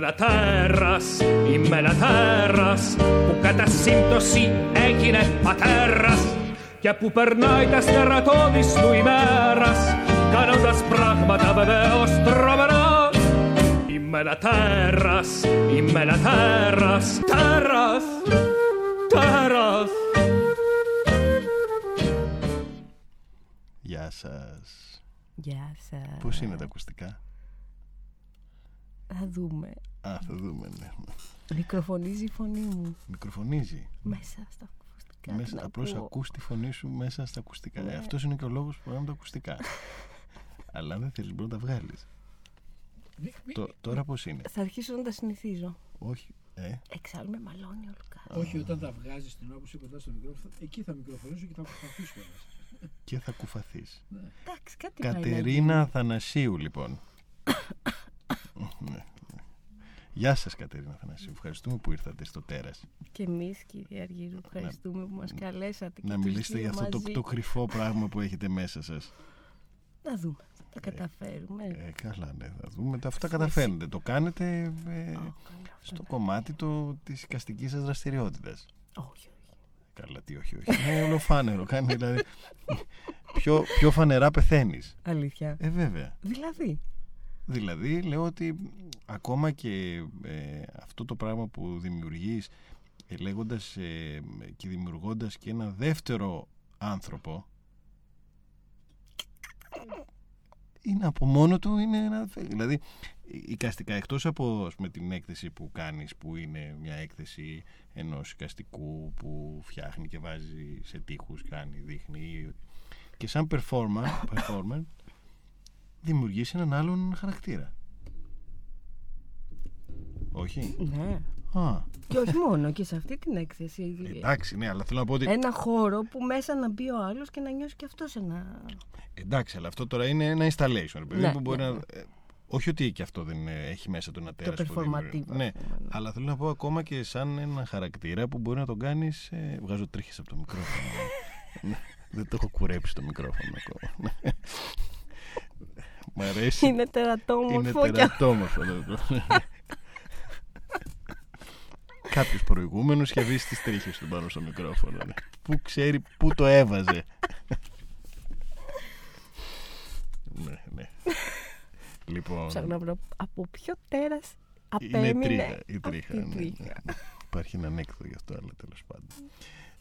τέρας, είμαι ένα τέρας που κατά σύμπτωση έγινε πατέρας και που περνάει τα στερατώδης του ημέρας κάνοντας πράγματα βεβαίως τρομερά Είμαι ένα τέρας, είμαι ένα τέρας, τέρας, τέρας Γεια σας. Γεια σας. Πώς είναι τα ακουστικά; Θα δούμε. Α, θα δούμε, ναι. Μικροφωνίζει η φωνή μου. Μικροφωνίζει. Μέσα στα ακουστικά. Μέσα, τι να απλώς πω. ακούς τη φωνή σου μέσα στα ακουστικά. Ναι. Ε, αυτός είναι και ο λόγος που πάμε τα ακουστικά. Αλλά αν δεν θέλεις μπορεί να τα βγάλεις. Το, τώρα πώς είναι; Θα αρχίσω να τα συνηθίζω. Όχι. Ε, Εξάλλου με μαλώνει ο Λουκάς. Όχι, όταν τα βγάζεις την ώρα που είσαι κοντά στο μικρόφωνο, εκεί θα μικροφωνήσω και θα προσπαθήσω κιόλα. και θα κουφαθείς. Εντάξει, κάτι πάει να Κατερίνα Θανασίου, λοιπόν. Ναι, ναι. Γεια σας Κατερίνα Θανασίου. Ευχαριστούμε που ήρθατε στο τέρας. Και εμείς, κύριε Αργύρου, ευχαριστούμε που μας καλέσατε. Να και τους μιλήσετε δύο για αυτό το, μαζί. το κρυφό πράγμα που έχετε μέσα σας. Να δούμε. Θα καταφέρουμε. Ε, καλά, ναι, θα δούμε. Αυτά καταφέρνετε. Το κάνετε ε, Ω, καλά, στο αυτό, κομμάτι το, της οικαστικής σας δραστηριότητας. ναι. Όχι, όχι. Καλά, τι όχι, όχι. Είναι ολοφάνερο. Κάνει δηλαδή. πιο, πιο φανερά πεθαίνεις. Αλήθεια. Ε, βέβαια. Δηλαδή. Δηλαδή, λέω ότι ακόμα και ε, αυτό το πράγμα που δημιουργείς ε, λέγοντας ε, και δημιουργώντας και ένα δεύτερο άνθρωπο είναι από μόνο του είναι ένα δηλαδή οικαστικά εκτός από ας πούμε, την έκθεση που κάνεις που είναι μια έκθεση ενός οικαστικού που φτιάχνει και βάζει σε τείχους κάνει, δείχνει και σαν performer, performer δημιουργήσει έναν άλλον χαρακτήρα όχι; Ναι. Α, Και όχι μόνο, και σε αυτή την έκθεση. εντάξει ναι αλλά θέλω να πω ότι Ένα χώρο που μέσα να μπει ο άλλος και να νιώσει και αυτός ένα. εντάξει αλλά αυτό τώρα είναι ένα installation ρε παιδί, Ναι, που μπορεί ναι, να, ναι. ε, όχι ότι και αυτό δεν ε, έχει μέσα του ένα τέρας που performative, δημιουργεί. ας ναι, πούμε, ναι. αλλά θέλω να πω ακόμα και σαν ένα χαρακτήρα που μπορεί να τον κάνεις ε, βγάζω τρίχες από το μικρόφωνο Ναι, δεν το έχω κουρέψει το μικρόφωνο ακόμα Μ' αρέσει Είναι Είναι τερατόμορφο και τερατόμορφο. Κάποιος προηγούμενος είχε βρει τις τρίχες του πάνω στο μικρόφωνο. ναι. Πού ξέρει πού το έβαζε. ναι, ναι. Λοιπόν. Ψάχνω να βρω από ποιο τέρας Είναι απέμεινε. τρίχα. Η αυτή τρίχα. η ναι, ναι. τρίχα. Υπάρχει ένα ανέκδοτο γι' αυτό, αλλά τέλος πάντων.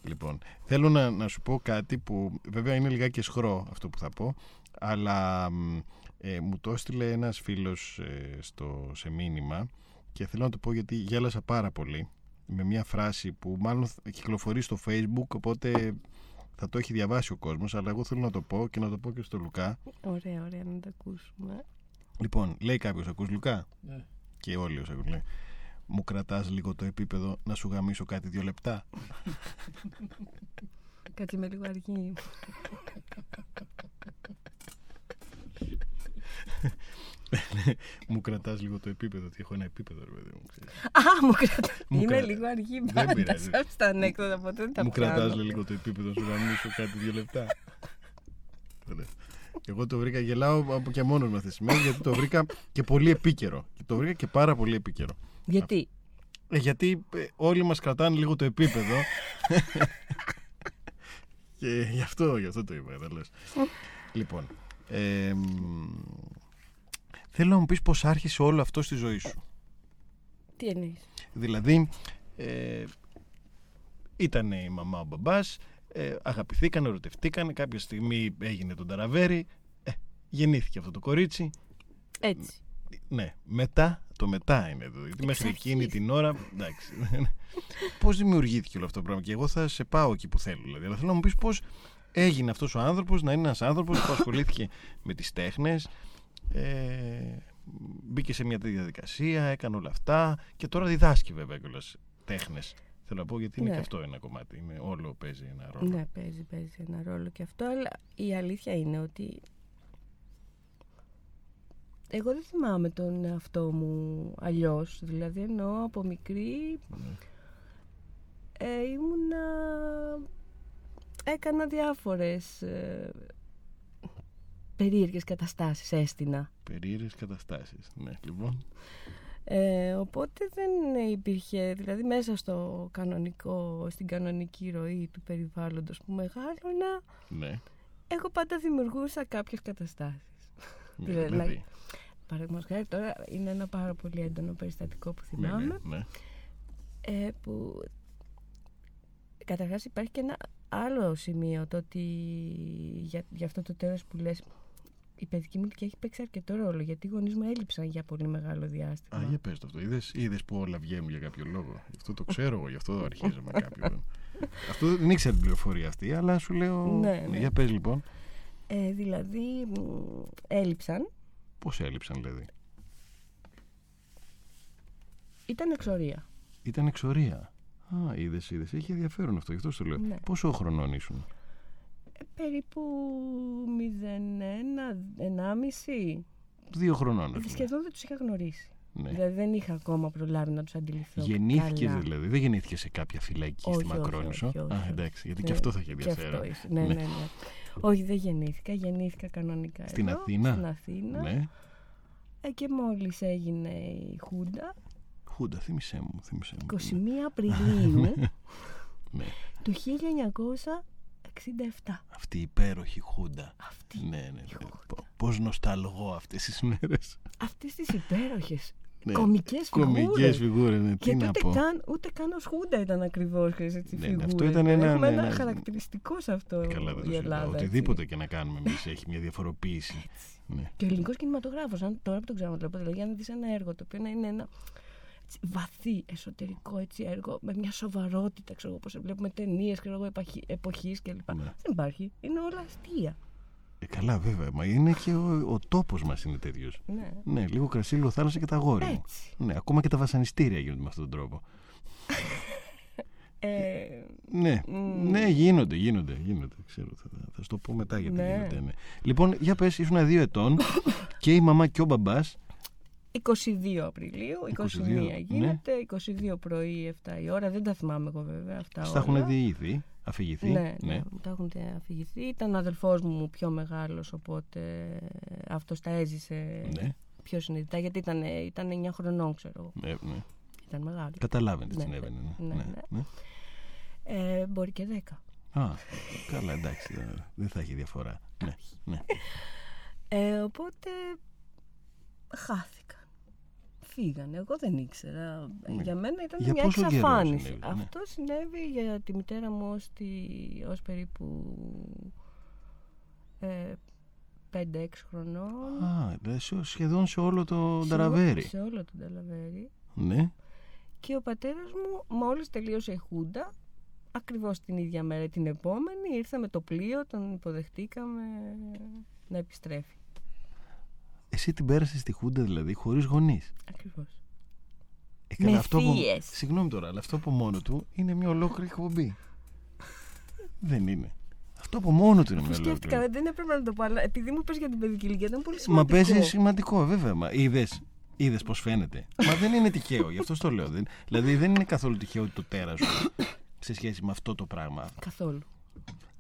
Λοιπόν, θέλω να, να σου πω κάτι που βέβαια είναι λιγάκι σχρό αυτό που θα πω, αλλά μ, ε, μου το έστειλε ένας φίλος ε, στο, σε μήνυμα και θέλω να το πω γιατί γέλασα πάρα πολύ με μια φράση που μάλλον θα κυκλοφορεί στο facebook οπότε θα το έχει διαβάσει ο κόσμος αλλά εγώ θέλω να το πω και να το πω και στο Λουκά Ωραία, ωραία, να τα ακούσουμε. λοιπόν λέει κάποιος ακούς Λουκά; Ναι. και όλοι όσοι ακούν λέει μου κρατάς λίγο το επίπεδο να σου γαμίσω κάτι δύο λεπτά Κάτσε με λίγο αργή. μου κρατάς λίγο το επίπεδο ότι έχω ένα επίπεδο ρε παιδί μου ξέρεις. Α, μου κρατάς. Μου Είναι κρα- λίγο αργή Δεν πάντα. πειράζει. Σαν στα ανέκδοτα, ποτέ δεν τα μου πιάνω. κρατάς λέει, λίγο το επίπεδο να σου γαμίσω κάτι δύο λεπτά Ωραία. εγώ το βρήκα γελάω από και μόνος με αυτές τις μέρες γιατί το βρήκα και πολύ επίκαιρο και το βρήκα και πάρα πολύ επίκαιρο Γιατί; Ε, γιατί ε, όλοι μας κρατάνε λίγο το επίπεδο και γι' αυτό, γι' αυτό το είπα κατάλαβες. λοιπόν ε, μ, θέλω να μου πεις πως άρχισε όλο αυτό στη ζωή σου Τι εννοείς; δηλαδή ε, ήταν η μαμά ο μπαμπάς ε, αγαπηθήκαν, ερωτευτήκαν κάποια στιγμή έγινε τον ταραβέρι ε, γεννήθηκε αυτό το κορίτσι Έτσι. ναι, μετά, το μετά είναι εδώ. Γιατί μέχρι αρχής. εκείνη την ώρα. Εντάξει. πώς δημιουργήθηκε όλο αυτό το πράγμα; Και εγώ θα σε πάω εκεί που θέλω. Δηλαδή. Αλλά θέλω να μου πεις πώς έγινε αυτός ο άνθρωπος να είναι ένας άνθρωπος που ασχολήθηκε με τις τέχνες. Ε, μπήκε σε μια τέτοια διαδικασία, έκανε όλα αυτά και τώρα διδάσκει βέβαια κιόλας τέχνες. Θέλω να πω γιατί είναι Ναι. και αυτό ένα κομμάτι. Είναι, όλο παίζει ένα ρόλο. Ναι, παίζει, παίζει ένα ρόλο και αυτό, αλλά η αλήθεια είναι ότι εγώ δεν θυμάμαι τον εαυτό μου αλλιώς. Δηλαδή εννοώ από μικρή Ναι. ε, ήμουνα... Έκανα διάφορες ε, περίεργες καταστάσεις, έστεινα. Περίεργες καταστάσεις. Ναι, λοιπόν. Ε, οπότε δεν υπήρχε, δηλαδή μέσα στο κανονικό, στην κανονική ροή του περιβάλλοντος που μεγάλωνα, Ναι. εγώ πάντα δημιουργούσα κάποιες καταστάσεις. Ναι, Δηλαδή, δηλαδή. Παραδείγματος χάρη τώρα είναι ένα πάρα πολύ έντονο περιστατικό που Ναι, θυμάμαι, ναι, ναι. ε, που καταρχάς υπάρχει και ένα άλλο σημείο, το ότι για, για αυτό το τέλος που λες, η παιδική μου ηλικία έχει παίξει αρκετό ρόλο, γιατί οι γονείς μου έλειψαν για πολύ μεγάλο διάστημα. Α, για πες το αυτό. Είδες, είδες που όλα βγαίνουν για κάποιο λόγο. Γι' αυτό το ξέρω εγώ, γι' αυτό αρχίζω με κάποιον. αυτό δεν ήξερα την πληροφορία αυτή, αλλά σου λέω. Ναι, ναι. Για πες λοιπόν. Ε, δηλαδή μ, έλειψαν, Πώς έλειψαν δηλαδή; ήταν εξορία. Ήταν εξορία. Α, είδες, είδες. Έχει ενδιαφέρον αυτό, γι' αυτό σου λέω. Ναι. Πόσο χρονών ήσουν; Ε, περίπου 0,1, 1,5. Δύο χρονών. ας πούμε. Σχεδόν δεν τους είχα γνωρίσει. Ναι. Δηλαδή δεν είχα ακόμα προλάβει να τους αντιληφθώ Γεννήθηκε καλά. δηλαδή. Δεν γεννήθηκε σε κάποια φυλακή στη Όχι, όχι, Μακρόνισο. όχι, όχι, Α, όχι. εντάξει, γιατί Ναι, και αυτό θα έχει Και ενδιαφέρον. αυτό ίσως. Ναι, ναι, ναι. Όχι, δεν γεννήθηκα. Γεννήθηκα κανονικά Στην εδώ, Αθήνα; Στην Αθήνα. Ναι. Ε, και μόλις έγινε η Χούντα, Χούντα, θύμισέ μου. Θύμισέ μου. 21 Απριλίου Ναι. του 1967. Αυτή η υπέροχη Χούντα. Αυτή. Ναι, ναι, ναι. Χούντα. Πο- Πώς νοσταλγώ αυτές τις μέρες. Αυτές τις υπέροχες Ναι. κομικές Κομικές φιγούρες. φιγούρες, ναι. Τι Και να ούτε πω. καν, ούτε καν ως Χούντα ήταν ακριβώς ξέρεις, έτσι, Ναι, ναι, φιγούρες. αυτό ήταν ένα- Έχουμε ναι, ένα ναι. χαρακτηριστικό σε αυτό Καλά, δεν το η συζητάω. Ελλάδα. έτσι. Οτιδήποτε και να κάνουμε εμείς έχει μια διαφοροποίηση. Ναι. Και ο ελληνικός κινηματογράφος, αν τώρα που τον ξέρω, το δηλαδή, αν δεις ένα έργο το οποίο να είναι ένα έτσι, βαθύ εσωτερικό έτσι, έργο με μια σοβαρότητα, ξέρω εγώ, πώς βλέπουμε ταινίες εποχής κλπ. Ναι. Δεν υπάρχει. Είναι όλα αστεία. Ε, καλά, βέβαια. Μα είναι και ο, ο τόπος μας είναι τέτοιος. Ναι. Ναι, λίγο κρασί, λίγο θάλασσα και τα γόρι μου. Έτσι. Ναι, ακόμα και τα βασανιστήρια γίνονται με αυτόν τον τρόπο. Ε, Ναι, Μμμ. ναι, γίνονται, γίνονται, γίνονται. Ξέρω, θα, θα σου το πω μετά γιατί Ναι. γίνονται. Ναι. Λοιπόν, για πες, ήσουν δύο ετών και η μαμά και ο μπαμπάς 22 Απριλίου, 21 22, γίνεται, 22 πρωί, 7 η ώρα. Δεν τα θυμάμαι εγώ βέβαια αυτά. στα έχουν όλα. διήθει, αφηγηθεί. Ναι, ναι, μου τα έχουν αφηγηθεί. Ήταν ο αδελφός μου πιο μεγάλος, οπότε αυτός τα έζησε ναι, πιο συνειδητά, γιατί ήταν, ήταν 9 χρονών, ξέρω εγώ. ναι, ναι. Ήταν μεγάλο. Καταλάβαινε τι Ναι, συνέβαινε. Ναι, ναι, ναι, ναι. ναι. Ε, μπορεί και 10. Α, καλά, εντάξει, δεν- δεν θα έχει διαφορά. Ναι, ναι. Ε, οπότε χάθηκαν. Φύγανε. Εγώ δεν ήξερα. Ε, Ναι. Για μένα ήταν Για μια πόσο καιρό εξαφάνιση. συνέβη, ναι. Αυτό συνέβη για τη μητέρα μου ως, τη, ως περίπου ε, 5-6 χρονών. Α, δηλαδή σε- σχεδόν σε όλο το Σε όλο- Νταραβέρι. Σε όλο τον Ταλαβέρι. Ναι. Και ο πατέρας μου μόλις τελείωσε η Χούντα, ακριβώς την ίδια μέρα την επόμενη, ήρθε με το πλοίο, τον υποδεχτήκαμε να επιστρέφει. Εσύ την πέρασες στη Χούντα δηλαδή χωρίς γονείς. Ακριβώς. Ε, καλά, Με αυτό από- θείες. Συγγνώμη τώρα, αλλά αυτό από μόνο του είναι μια ολόκληρη εκπομπή. δεν είναι. Αυτό από μόνο του είναι μια Που σκέφτηκα, ολόκληρη. δεν έπρεπε να το πω, αλλά επειδή μου πες για την παιδική ηλικία ήταν πολύ Μα σημαντικό. παίζει σημαντικό, βέβαια. Μα είδες είδες πώς φαίνεται. Μα δεν είναι τυχαίο, γι' αυτό στο λέω. Δεν, δηλαδή δεν είναι καθόλου τυχαίο το τέρα σου σε σχέση με αυτό το πράγμα. Καθόλου.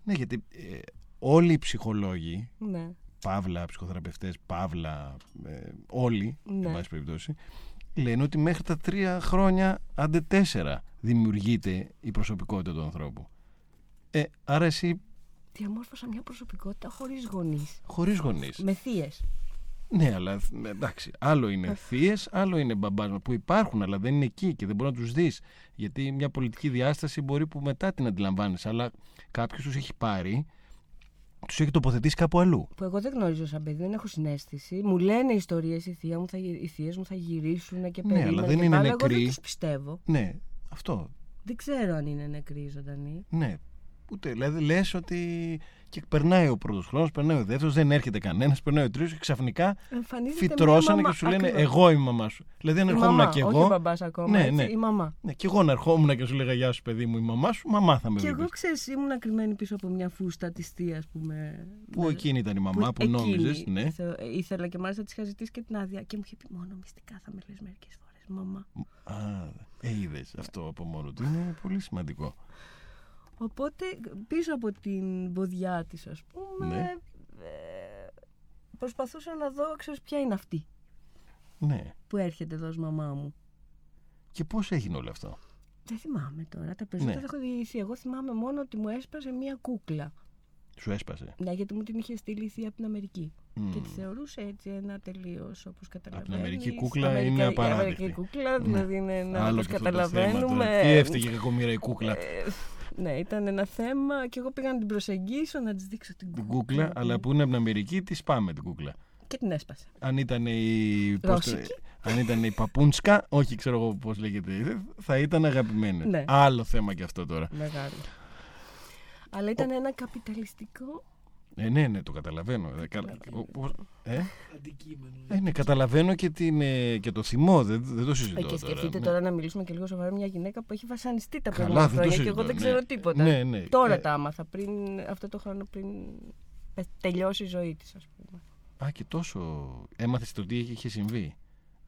Ναι, γιατί ε, όλοι οι ψυχολόγοι, Ναι. Παύλα, ψυχοθεραπευτές, παύλα, ε, όλοι, Ναι. εν πάση περιπτώσει, λένε ότι μέχρι τα τρία χρόνια, άντε τέσσερα, δημιουργείται η προσωπικότητα του ανθρώπου. Ε, άρα εσύ Διαμόρφωσα μια προσωπικότητα χωρίς γονείς. χωρίς γονείς. Με θείες. Ναι, αλλά ε, εντάξει. Άλλο είναι θείες, άλλο είναι μπαμπάς που υπάρχουν, αλλά δεν είναι εκεί και δεν μπορεί να τους δεις. Γιατί μια πολιτική διάσταση μπορεί που μετά την αντιλαμβάνεις, αλλά κάποιος τους έχει πάρει, τους έχει τοποθετήσει κάπου αλλού. Που εγώ δεν γνωρίζω σαν παιδί, δεν έχω συνέστηση. Μου λένε ιστορίες, οι, θεία μου θα, γυ- οι θείες μου θα γυρίσουν και Ναι, αλλά περίμενε δεν και είναι πάλι. Εγώ δεν νεκροί. τους πιστεύω. Ναι, αυτό. Δεν ξέρω αν είναι νεκροί ή ζωντανοί. Ναι. Ούτε, δηλαδή λες ότι. Και περνάει ο πρώτος χρόνος, περνάει ο δεύτερος, δεν έρχεται κανένας, περνάει ο τρίτος και ξαφνικά Εμφανίζεται φυτρώσανε μια και μαμά. σου λένε Ακριβώς. Εγώ είμαι η μαμά σου. Δηλαδή αν Η ερχόμουν μαμά, και όχι εγώ. ο μπαμπάς ακόμα, Ναι, έτσι, ναι. η μαμά. Ναι, και εγώ να ερχόμουν και σου λέγα Γεια σου, παιδί μου, η μαμά σου, μαμά θα με Και βλέπει. εγώ ξέρεις ήμουν κρυμμένη πίσω από μια φούστα της θείας που με... Που με- εκείνη ήταν η μαμά που, εκείνη νόμιζες. Ναι. θε- ήθελα και μάλιστα της είχα ζητήσει και την άδεια και μου είχε πει μόνο μυστικά θα με λες μερικές φορές μαμά. Α, ε, είδες, αυτό από μόνο του είναι πολύ σημαντικό. Οπότε πίσω από την ποδιά της ας πούμε Ναι. ε, προσπαθούσα να δω ξέρεις ποια είναι αυτή. Ναι. που έρχεται εδώ ως μαμά μου. Και πώς έγινε όλο αυτό; Δεν θυμάμαι τώρα. Τα περισσότερα Ναι. έχω διηγηθεί. Εγώ θυμάμαι μόνο ότι μου έσπασε μία κούκλα. Σου έσπασε; Ναι, γιατί μου την είχε στείλει η θεία από την Αμερική. Μμ. Και τη θεωρούσε έτσι ένα τελείως όπως καταλαβαίνεις. Αμερική κούκλα Αμερικα- είναι η απαράδεκτη. Αμερική κούκλα, δηλαδή είναι ένα. Άλλο Όπως και αυτό το θέμα καταλαβαίνουμε. τώρα. Τι έφταιγε κακομοίρα η κούκλα; Ε, ναι, ήταν ένα θέμα και εγώ πήγα να την προσεγγίσω, να της δείξω την Την κούκλα. κούκλα, αλλά που είναι από την Αμερική, της πάμε την κούκλα. Και την έσπασε. Αν ήταν η. πώς το- Ρώσικη. αν ήταν η Παπούντσκα, όχι ξέρω εγώ πώς λέγεται, θα ήταν αγαπημένη. Ναι. Άλλο θέμα και αυτό τώρα. Μεγάλο. Αλλά ήταν ένα καπιταλιστικό. Ε, ναι, ναι, το καταλαβαίνω. Ε, κα- ο- πώς- ε; Αντικείμενο. Ε, ναι, καταλαβαίνω και, την, ε, και το θυμό, δεν, δεν το Ε, συζητώ και σκεφτείτε ναι. τώρα να μιλήσουμε και λίγο σοβαρά μια γυναίκα που έχει βασανιστεί τα Καλά, προηγούμενα δεν το χρόνια και συζητώ, εγώ δεν ναι. ξέρω τίποτα. Ναι, ναι. Τώρα Ε, τα άμαθα, πριν, αυτό το χρόνο πριν πε- τελειώσει η ζωή της ας πούμε. Α, και τόσο. Έμαθες το τι είχε συμβεί.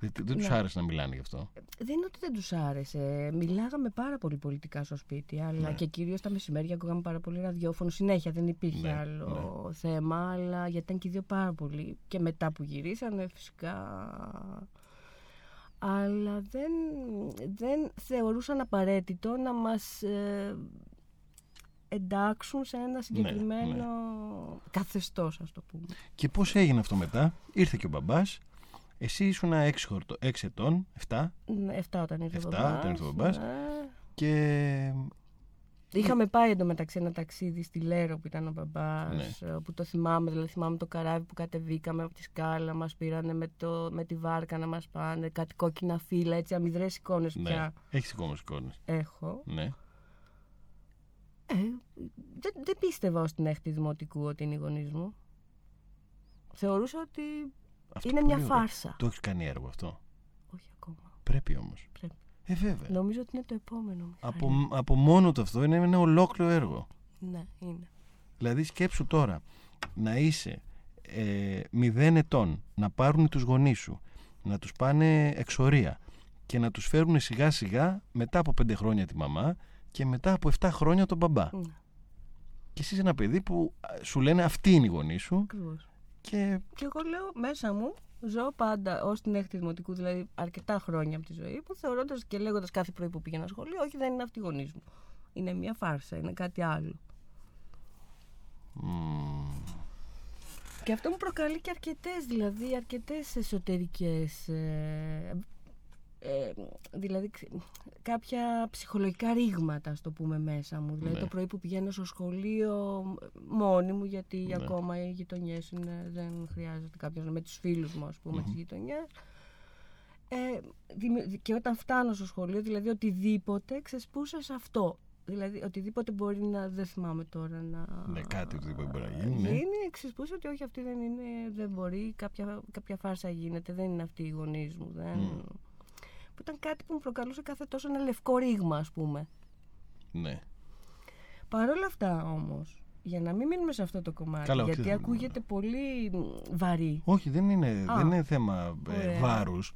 Δεν, δεν τους Ναι. άρεσε να μιλάνε γι' αυτό. Δεν είναι ότι δεν τους άρεσε. Μιλάγαμε πάρα πολύ πολιτικά στο σπίτι, αλλά Ναι. και κυρίως τα μεσημέρια ακούγαμε πάρα πολύ ραδιόφωνο. Συνέχεια δεν υπήρχε Ναι, άλλο θέμα, αλλά γιατί ήταν και οι δύο πάρα πολύ. Και μετά που γυρίσανε φυσικά... Αλλά δεν, δεν θεωρούσαν απαραίτητο να μας ε, εντάξουν σε ένα συγκεκριμένο καθεστώς, ας το πούμε. Και πώς έγινε αυτό μετά; Ήρθε και ο μπαμπάς. Εσύ ήσουν 6, χορτο, 6 ετών, 7 Ναι, Εφτά όταν ήρθε ο Εφτά μπαμπάς. όταν ήρθε ο μπαμπάς. ναι. και Είχαμε πάει εντωμεταξύ ένα ταξίδι στη Λέρο που ήταν ο μπαμπάς, Ναι. ε, που το θυμάμαι, δηλαδή θυμάμαι το καράβι που κατεβήκαμε από τη σκάλα, μας πήρανε με, το, με τη βάρκα να μας πάνε, κάτι κόκκινα φύλλα, έτσι αμυδρές εικόνες ναι, πια έχεις ακόμα εικόνες. έχω. Ναι. Ε, δεν, δεν πίστευα ως την έκτη δημοτικού ότι είναι οι γονείς μου. Θεωρούσα ότι Αυτό είναι πολύ μια ωραίο. φάρσα. Το έχει κάνει έργο αυτό. Όχι ακόμα. Πρέπει όμως. Πρέπει. Ε, βέβαια. Νομίζω ότι είναι το επόμενο. Μιχάλη. Από, από μόνο το αυτό είναι ένα ολόκληρο έργο. Ναι, είναι. Δηλαδή σκέψου τώρα να είσαι ε, μηδέν ετών, να πάρουν τους γονείς σου, να τους πάνε εξορία και να τους φέρουν σιγά σιγά μετά από πέντε χρόνια τη μαμά και μετά από 7 χρόνια τον μπαμπά. Ναι, Και εσύ είσαι ένα παιδί που α, σου λένε αυτή είναι η γονή σου ακριβώς. Και Και εγώ λέω μέσα μου, ζω πάντα ως την έκτη δημοτικού, δηλαδή αρκετά χρόνια από τη ζωή μου, θεωρώντας και λέγοντας κάθε πρωί που πήγαινα σχολείο, Όχι, δεν είναι αυτή η γονείς μου. Είναι μια φάρσα, είναι κάτι άλλο. μ, Και αυτό μου προκαλεί και αρκετές, δηλαδή αρκετές εσωτερικές. Ε, ε, δηλαδή ξε- κάποια ψυχολογικά ρήγματα, ας το πούμε, μέσα μου. Δηλαδή Ναι. το πρωί που πηγαίνω στο σχολείο μόνη μου, γιατί Ναι. ακόμα οι γειτονιές δεν χρειάζεται κάποιος με τους φίλους μου, ας πούμε, Μμμ. τις γειτονιές. Ε, δημι- και όταν φτάνω στο σχολείο, δηλαδή οτιδήποτε ξεσπούσα σε αυτό. Δηλαδή οτιδήποτε μπορεί να, δεν θυμάμαι τώρα να Ναι, κάτι οτιδήποτε μπορεί να γίνει, ναι. γίνει, ξεσπούσα ότι όχι αυτή δεν είναι, δεν μπορεί, κάποια, κάποια φάρσα γίνεται, δεν είναι αυτή η γονείς μου. Δεν... Μμ. Που ήταν κάτι που μου προκαλούσε κάθε τόσο ένα λευκό ρήγμα, ας πούμε. ναι. Παρ' όλα αυτά όμως, για να μην μείνουμε σε αυτό το κομμάτι, Καλά, όχι, γιατί δεν- ακούγεται πολύ μ, βαρύ. Όχι, δεν είναι, Α. δεν είναι θέμα ε, Ωραία. βάρους.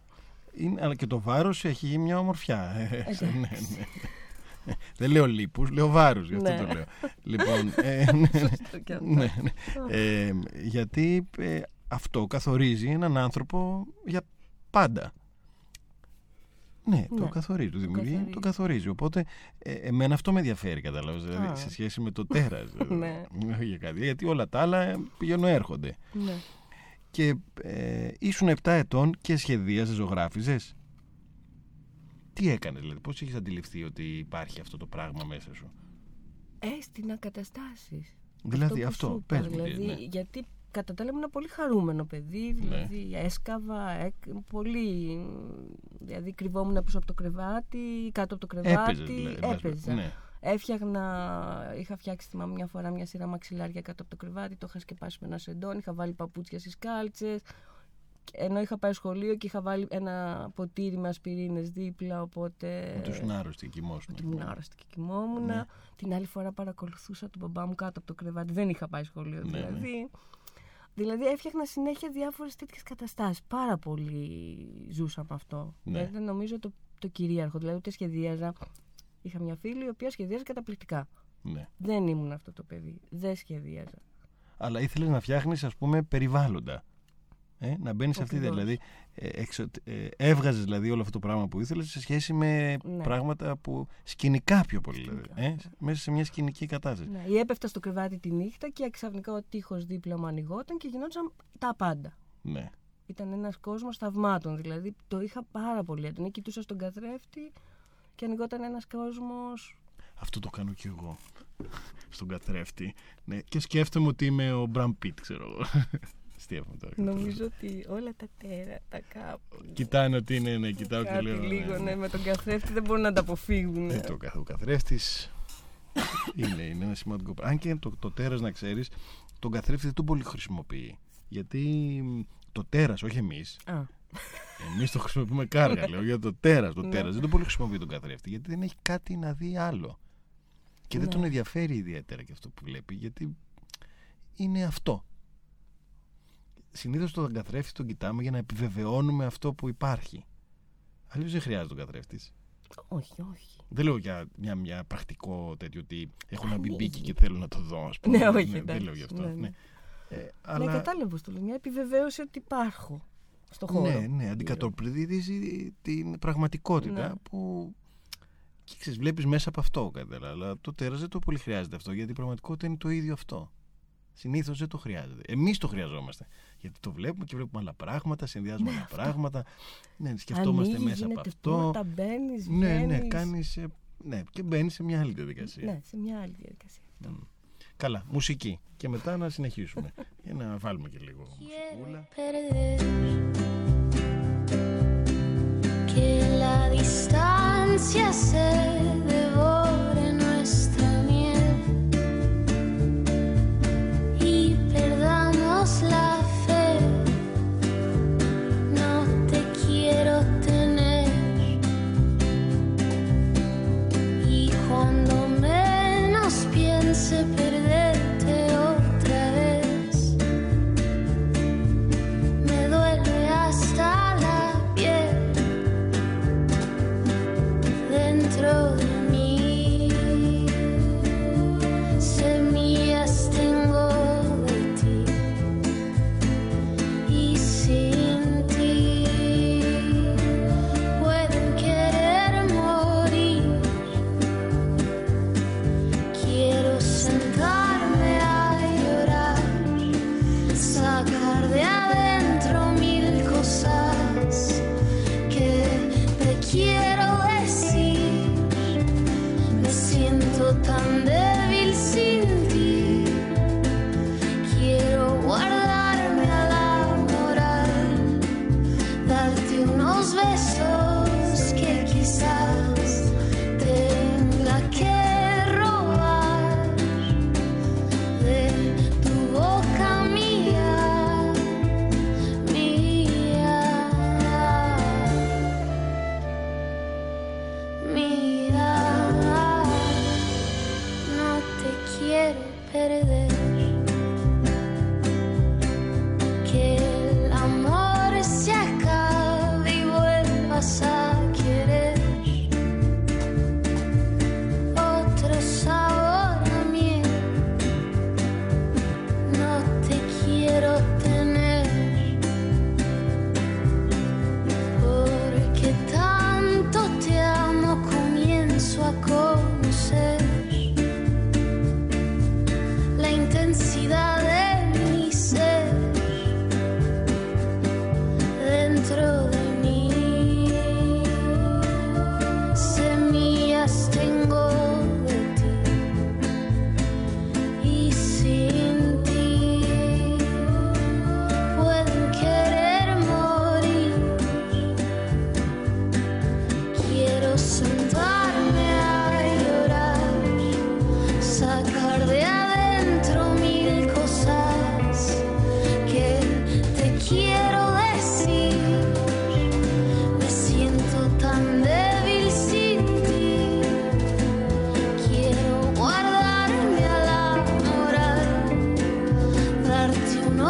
Είναι, αλλά και το βάρος έχει μια ομορφιά. Εντάξει. ναι, ναι. Δεν λέω λίπους, λέω βάρους, γι' αυτό Ναι. το λέω. λοιπόν, ε, ναι, ναι. Σωστό και αυτό. ναι, ναι. Ε, γιατί ε, αυτό καθορίζει έναν άνθρωπο για πάντα. Ναι, το Ναι, καθορίζει, το δημιουργεί, καθορίζει. το καθορίζει. Οπότε, ε, εμένα αυτό με ενδιαφέρει, κατάλαβες, δηλαδή, Α. σε σχέση με το τέρας. Ναι. Όχι για κάτι, γιατί όλα τα άλλα ε, πηγαίνουν έρχονται. Ναι. Και ε, ήσουν 7 ετών και σχεδίαζες, ζωγράφιζες. Τι έκανες, δηλαδή, πώς έχεις αντιληφθεί ότι υπάρχει αυτό το πράγμα μέσα σου; Έστεινα καταστάσεις. Δηλαδή που αυτό, σου είπα, πες μου τι, δηλαδή, ναι. Γιατί κατά τα άλλα ήμουν ένα πολύ χαρούμενο παιδί, δηλαδή έσκαβα, έκ- πολύ, δηλαδή κρυβόμουν πίσω από το κρεβάτι, κάτω από το κρεβάτι, Έπαιζες, δηλαδή, εν πάση έπαιζα. ναι. Έφτιαχνα, είχα φτιάξει θυμάμαι μια φορά μια σειρά μαξιλάρια κάτω από το κρεβάτι, το είχα σκεπάσει με ένα σεντόν, είχα βάλει παπούτσια στις κάλτσες, ενώ είχα πάει σχολείο και είχα βάλει ένα ποτήρι με ασπιρίνες δίπλα, οπότε... Ότι ήσουν άρρωστη, κοιμόσουν. Ότι ήμουν άρρωστη και κοιμόμουν. Ναι. Την άλλη φορά παρακολουθούσα τον μπαμπά μου κάτω από το κρεβάτι. Δεν είχα πάει σχολείο Ναι, δηλαδή. Δηλαδή έφτιαχνα συνέχεια διάφορες τέτοιες καταστάσεις. Πάρα πολύ ζούσα με αυτό. Ναι. Δηλαδή δεν νομίζω το, το κυρίαρχο. Δηλαδή ούτε σχεδίαζα. Είχα μια φίλη η οποία σχεδίαζε καταπληκτικά. Ναι. Δεν ήμουν αυτό το παιδί. Δεν σχεδίαζα. Αλλά ήθελες να φτιάχνεις, ας πούμε, περιβάλλοντα. Ε, να μπαίνεις σε αυτή τη. Ακριβώς. Δηλαδή, ε, εξω, ε, έβγαζες δηλαδή όλο αυτό το πράγμα που ήθελες σε σχέση με Ναι. πράγματα που. σκηνικά πιο πολύ. Δηλαδή, Σκηνικά, ε, ναι. μέσα σε μια σκηνική κατάσταση. Ναι, ή έπεφτα στο κρεβάτι τη νύχτα και ξαφνικά ο τείχος δίπλα μου ανοιγόταν και γινόταν τα πάντα. Ναι. Ήταν ένας κόσμος θαυμάτων, δηλαδή το είχα πάρα πολύ έντονα. Κοιτούσα στον καθρέφτη και ανοιγόταν ένας κόσμος... Αυτό το κάνω κι εγώ. Στον καθρέφτη. Ναι. Και σκέφτομαι ότι είμαι ο Μπραμ Πιτ, ξέρω εγώ. Αστείευομαι τώρα. Νομίζω ότι όλα τα τέρατα κάπου... Κοιτάνε ότι είναι, ναι, κοιτάω και Κάτι λέω. λίγο, ναι, με τον καθρέφτη δεν μπορούν να τα αποφύγουν. Ε, το, καθ- ο καθρέφτης είναι, είναι ένα σημαντικό πράγμα. Αν και το, το τέρας να ξέρεις, τον καθρέφτη δεν τον πολύ χρησιμοποιεί. Γιατί μ, το τέρας, όχι εμείς. Α, Εμείς το χρησιμοποιούμε κάργα, λέω για το τέρας. Το Ναι. τέρας δεν τον πολύ χρησιμοποιεί τον καθρέφτη. Γιατί δεν έχει κάτι να δει άλλο. Και δεν Ναι. τον ενδιαφέρει ιδιαίτερα και αυτό που βλέπει. Γιατί είναι αυτό. Συνήθως τον καθρέφτη τον κοιτάμε για να επιβεβαιώνουμε αυτό που υπάρχει. Αλλιώς δεν χρειάζεται τον καθρέφτη. όχι, όχι. Δεν λέω για μια, μια πρακτικό τέτοιο ότι έχω ένα Ανοίγει. μπιμπίκι και θέλω να το δω, ας πούμε. Ναι, όχι, δεν εντάξει, λέω γι' αυτό. ναι, Ναι, ναι. Ε, Ναι, αλλά, κατάλαβα πώς το λέω. Μια επιβεβαίωση ότι υπάρχω στο χώρο. ναι, ναι, αντικατοπτρίζει την πραγματικότητα Ναι. που και ξέρεις, βλέπεις μέσα από αυτό κάτι, αλλά το τέρας δεν το πολύ χρειάζεται αυτό γιατί η πραγματικότητα είναι το ίδιο αυτό. Συνήθως δεν το χρειάζεται. Εμείς το χρειαζόμαστε. Γιατί το βλέπουμε και βλέπουμε άλλα πράγματα, συνδυάζουμε άλλα πράγματα. Ναι, σκεφτόμαστε Ανοίγεις, μέσα από γίνεται αυτό. πόρτα, μπαίνεις, Ναι, ναι, βγαίνεις. κάνεις, ε, ναι, και μπαίνεις σε μια άλλη διαδικασία. Ναι, σε μια άλλη διαδικασία. Μμ. Καλά, μουσική. Και μετά να συνεχίσουμε. Για να βάλουμε και λίγο μουσικούλα. perder que la distancia se devore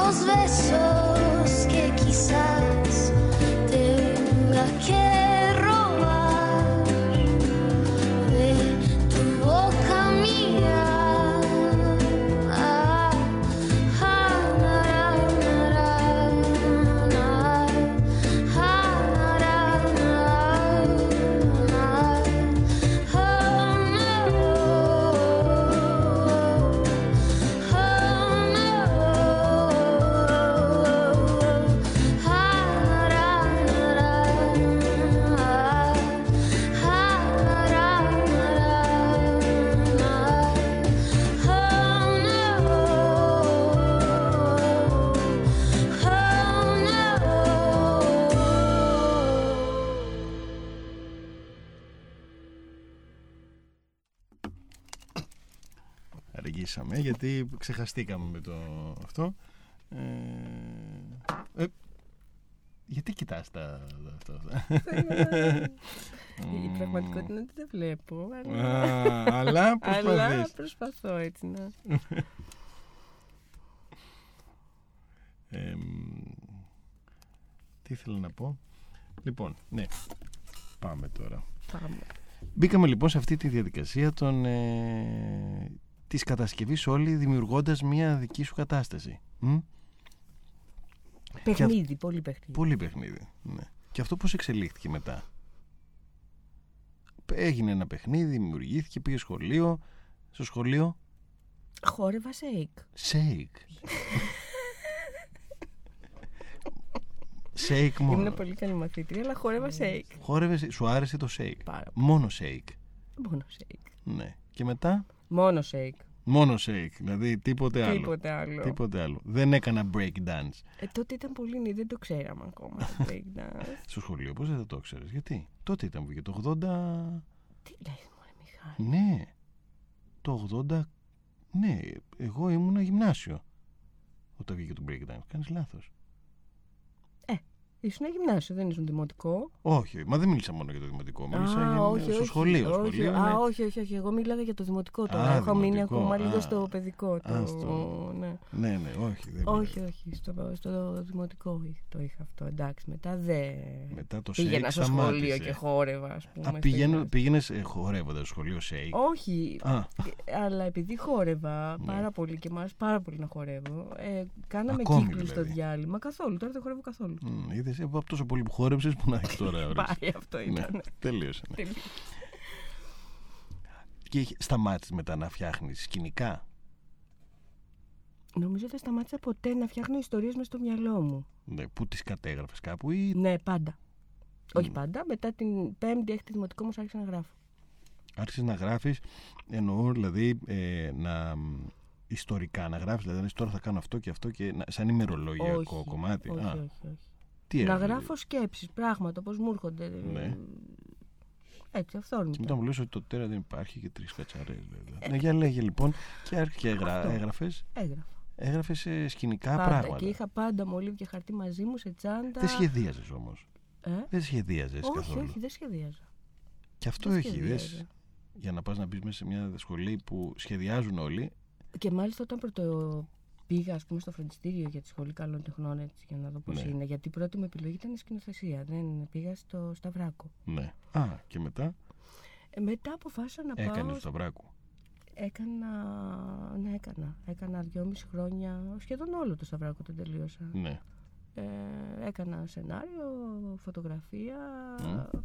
nos besos. Γιατί ξεχαστήκαμε με το αυτό. Ε, ε, γιατί κοιτάς τα, τα αυτά; Η πραγματικότητα είναι ότι δεν βλέπω. Αλλά, Α, αλλά αλλά προσπαθείς. προσπαθώ έτσι να. Ε, μ, τι ήθελα να πω; Λοιπόν, ναι. Πάμε τώρα. Πάμε. Μπήκαμε λοιπόν σε αυτή τη διαδικασία των, ε, της κατασκευής όλη δημιουργώντας μια δική σου κατάσταση. Μ; Παιχνίδι, πολύ παιχνίδι. Πολύ παιχνίδι. Ναι. Και αυτό πώς εξελίχθηκε μετά; Έγινε ένα παιχνίδι, δημιουργήθηκε, πήγε σχολείο. Στο σχολείο, Χόρευα σέικ. σέικ. Σέικ μόνο. Ήμουν πολύ καλή μαθήτρια, αλλά χόρευα σέικ. Χόρευες, σου άρεσε το σέικ. Πάρα Μόνο σέικ. Μόνο σέικ. Ναι. Και μετά, Μόνο σέικ. Μόνο σέικ. Δηλαδή τίποτε άλλο. Τίποτε άλλο. Τίποτε άλλο. Δεν έκανα break dance. Ε, τότε ήταν πολύ νέο, δεν το ξέραμε ακόμα το break dance. Στο σχολείο, πώς δεν θα το ξέρεις. Γιατί; Τότε ήταν που βγήκε το 80... Τι λες μωρέ Μιχάλη; Ναι. Το 80... Ναι, εγώ ήμουνα γυμνάσιο. Όταν βγήκε το break dance. Κάνεις λάθος. Ήσουν γυμνάσιο, δεν ήσουν δημοτικό. Όχι, μα δεν μίλησα μόνο για το δημοτικό. Μίλησα Α, για όχι, στο όχι, σχολείο. όχι, σχολείο Α, είναι- όχι, όχι, όχι. Εγώ μίλαγα για το δημοτικό τώρα. Α, Έχω μείνει δημοτικό. ακόμα Α. λίγο στο παιδικό. Το... Άστο. Ναι. Ναι, ναι, όχι. Δεν Όχι, όχι. Στο, στο δημοτικό το είχα αυτό. Εντάξει, μετά δεν. Μετά το Πήγαινα σέικ στο σχολείο σταμάτησε. και χόρευα, ας πούμε. Α, στο πηγαίνω, γυμνάσιο. πήγαινες ε, χορεύοντας στο σχολείο σέικ. Όχι, Α, αλλά επειδή χόρευα Ναι. πάρα πολύ και μου άρεσε πάρα πολύ να χορεύω, ε, κάναμε Ακόμη κύκλους στο δηλαδή. διάλειμμα. Καθόλου, τώρα δεν χορεύω καθόλου. μ, είδες, ε, από τόσο πολύ που χόρεψες που να έχεις τώρα. ορίστε. Πάει αυτό Ναι, ήταν. τελείωσε. ναι. Τελείωσε. Και είχε- σταμάτησες μετά να φτιάχνεις σκηνικά; Νομίζω δεν σταμάτησα ποτέ να φτιάχνω ιστορίες μες στο μυαλό μου. Ναι, που τις κατέγραφες κάπου ή Ναι, πάντα. Όχι Μμ. πάντα. Μετά την πέμπτη, έκτη δημοτικό μου άρχισα να γράφω. άρχισες να γράφεις, εννοώ δηλαδή ε, να μ, ιστορικά να γράφεις, δηλαδή τώρα θα κάνω αυτό και αυτό και να, σαν ημερολογιακό όχι, κομμάτι. Όχι, Α, όχι, όχι. Τι να era, γράφω σκέψεις, πράγματα, πώς μου έρχονται. Ναι. Έτσι, Και αυθόρμητα. μετά μου λες ότι το τέρα δεν υπάρχει και τρεις κατσαρές. Δηλαδή. Ναι, για λέγε λοιπόν και, άρχ- και έγρα, Αυτό. έγραφες, Έγραφα. έγραφες ε, σκηνικά Πάντα. πράγματα. Και είχα πάντα μολύβι και χαρτί μαζί μου σε τσάντα. Δεν σχεδίαζες όμως. Ε; Δεν σχεδίαζες Όχι, καθόλου. όχι, δεν σχεδίαζα. Και αυτό Δεν έχει, δες, σχεδίαζα. για να πας να μπεις μέσα σε μια σχολή που σχεδιάζουν όλοι. Και μάλιστα όταν πρώτο πήγα ας πούμε, στο φροντιστήριο για τη Σχολή Καλών Τεχνών έτσι, για να δω πώς Ναι. είναι. Γιατί η πρώτη μου επιλογή ήταν η σκηνοθεσία. Δεν πήγα στο Σταυράκο. Ναι. Α, και μετά; Ε, μετά αποφάσισα να πάω. έκανες το Σταυράκου. Έκανα. Ναι, έκανα. Έκανα δυόμιση χρόνια. Σχεδόν όλο το Σταυράκο το τελείωσα. Ναι. Ε, έκανα σενάριο, φωτογραφία. Μμ.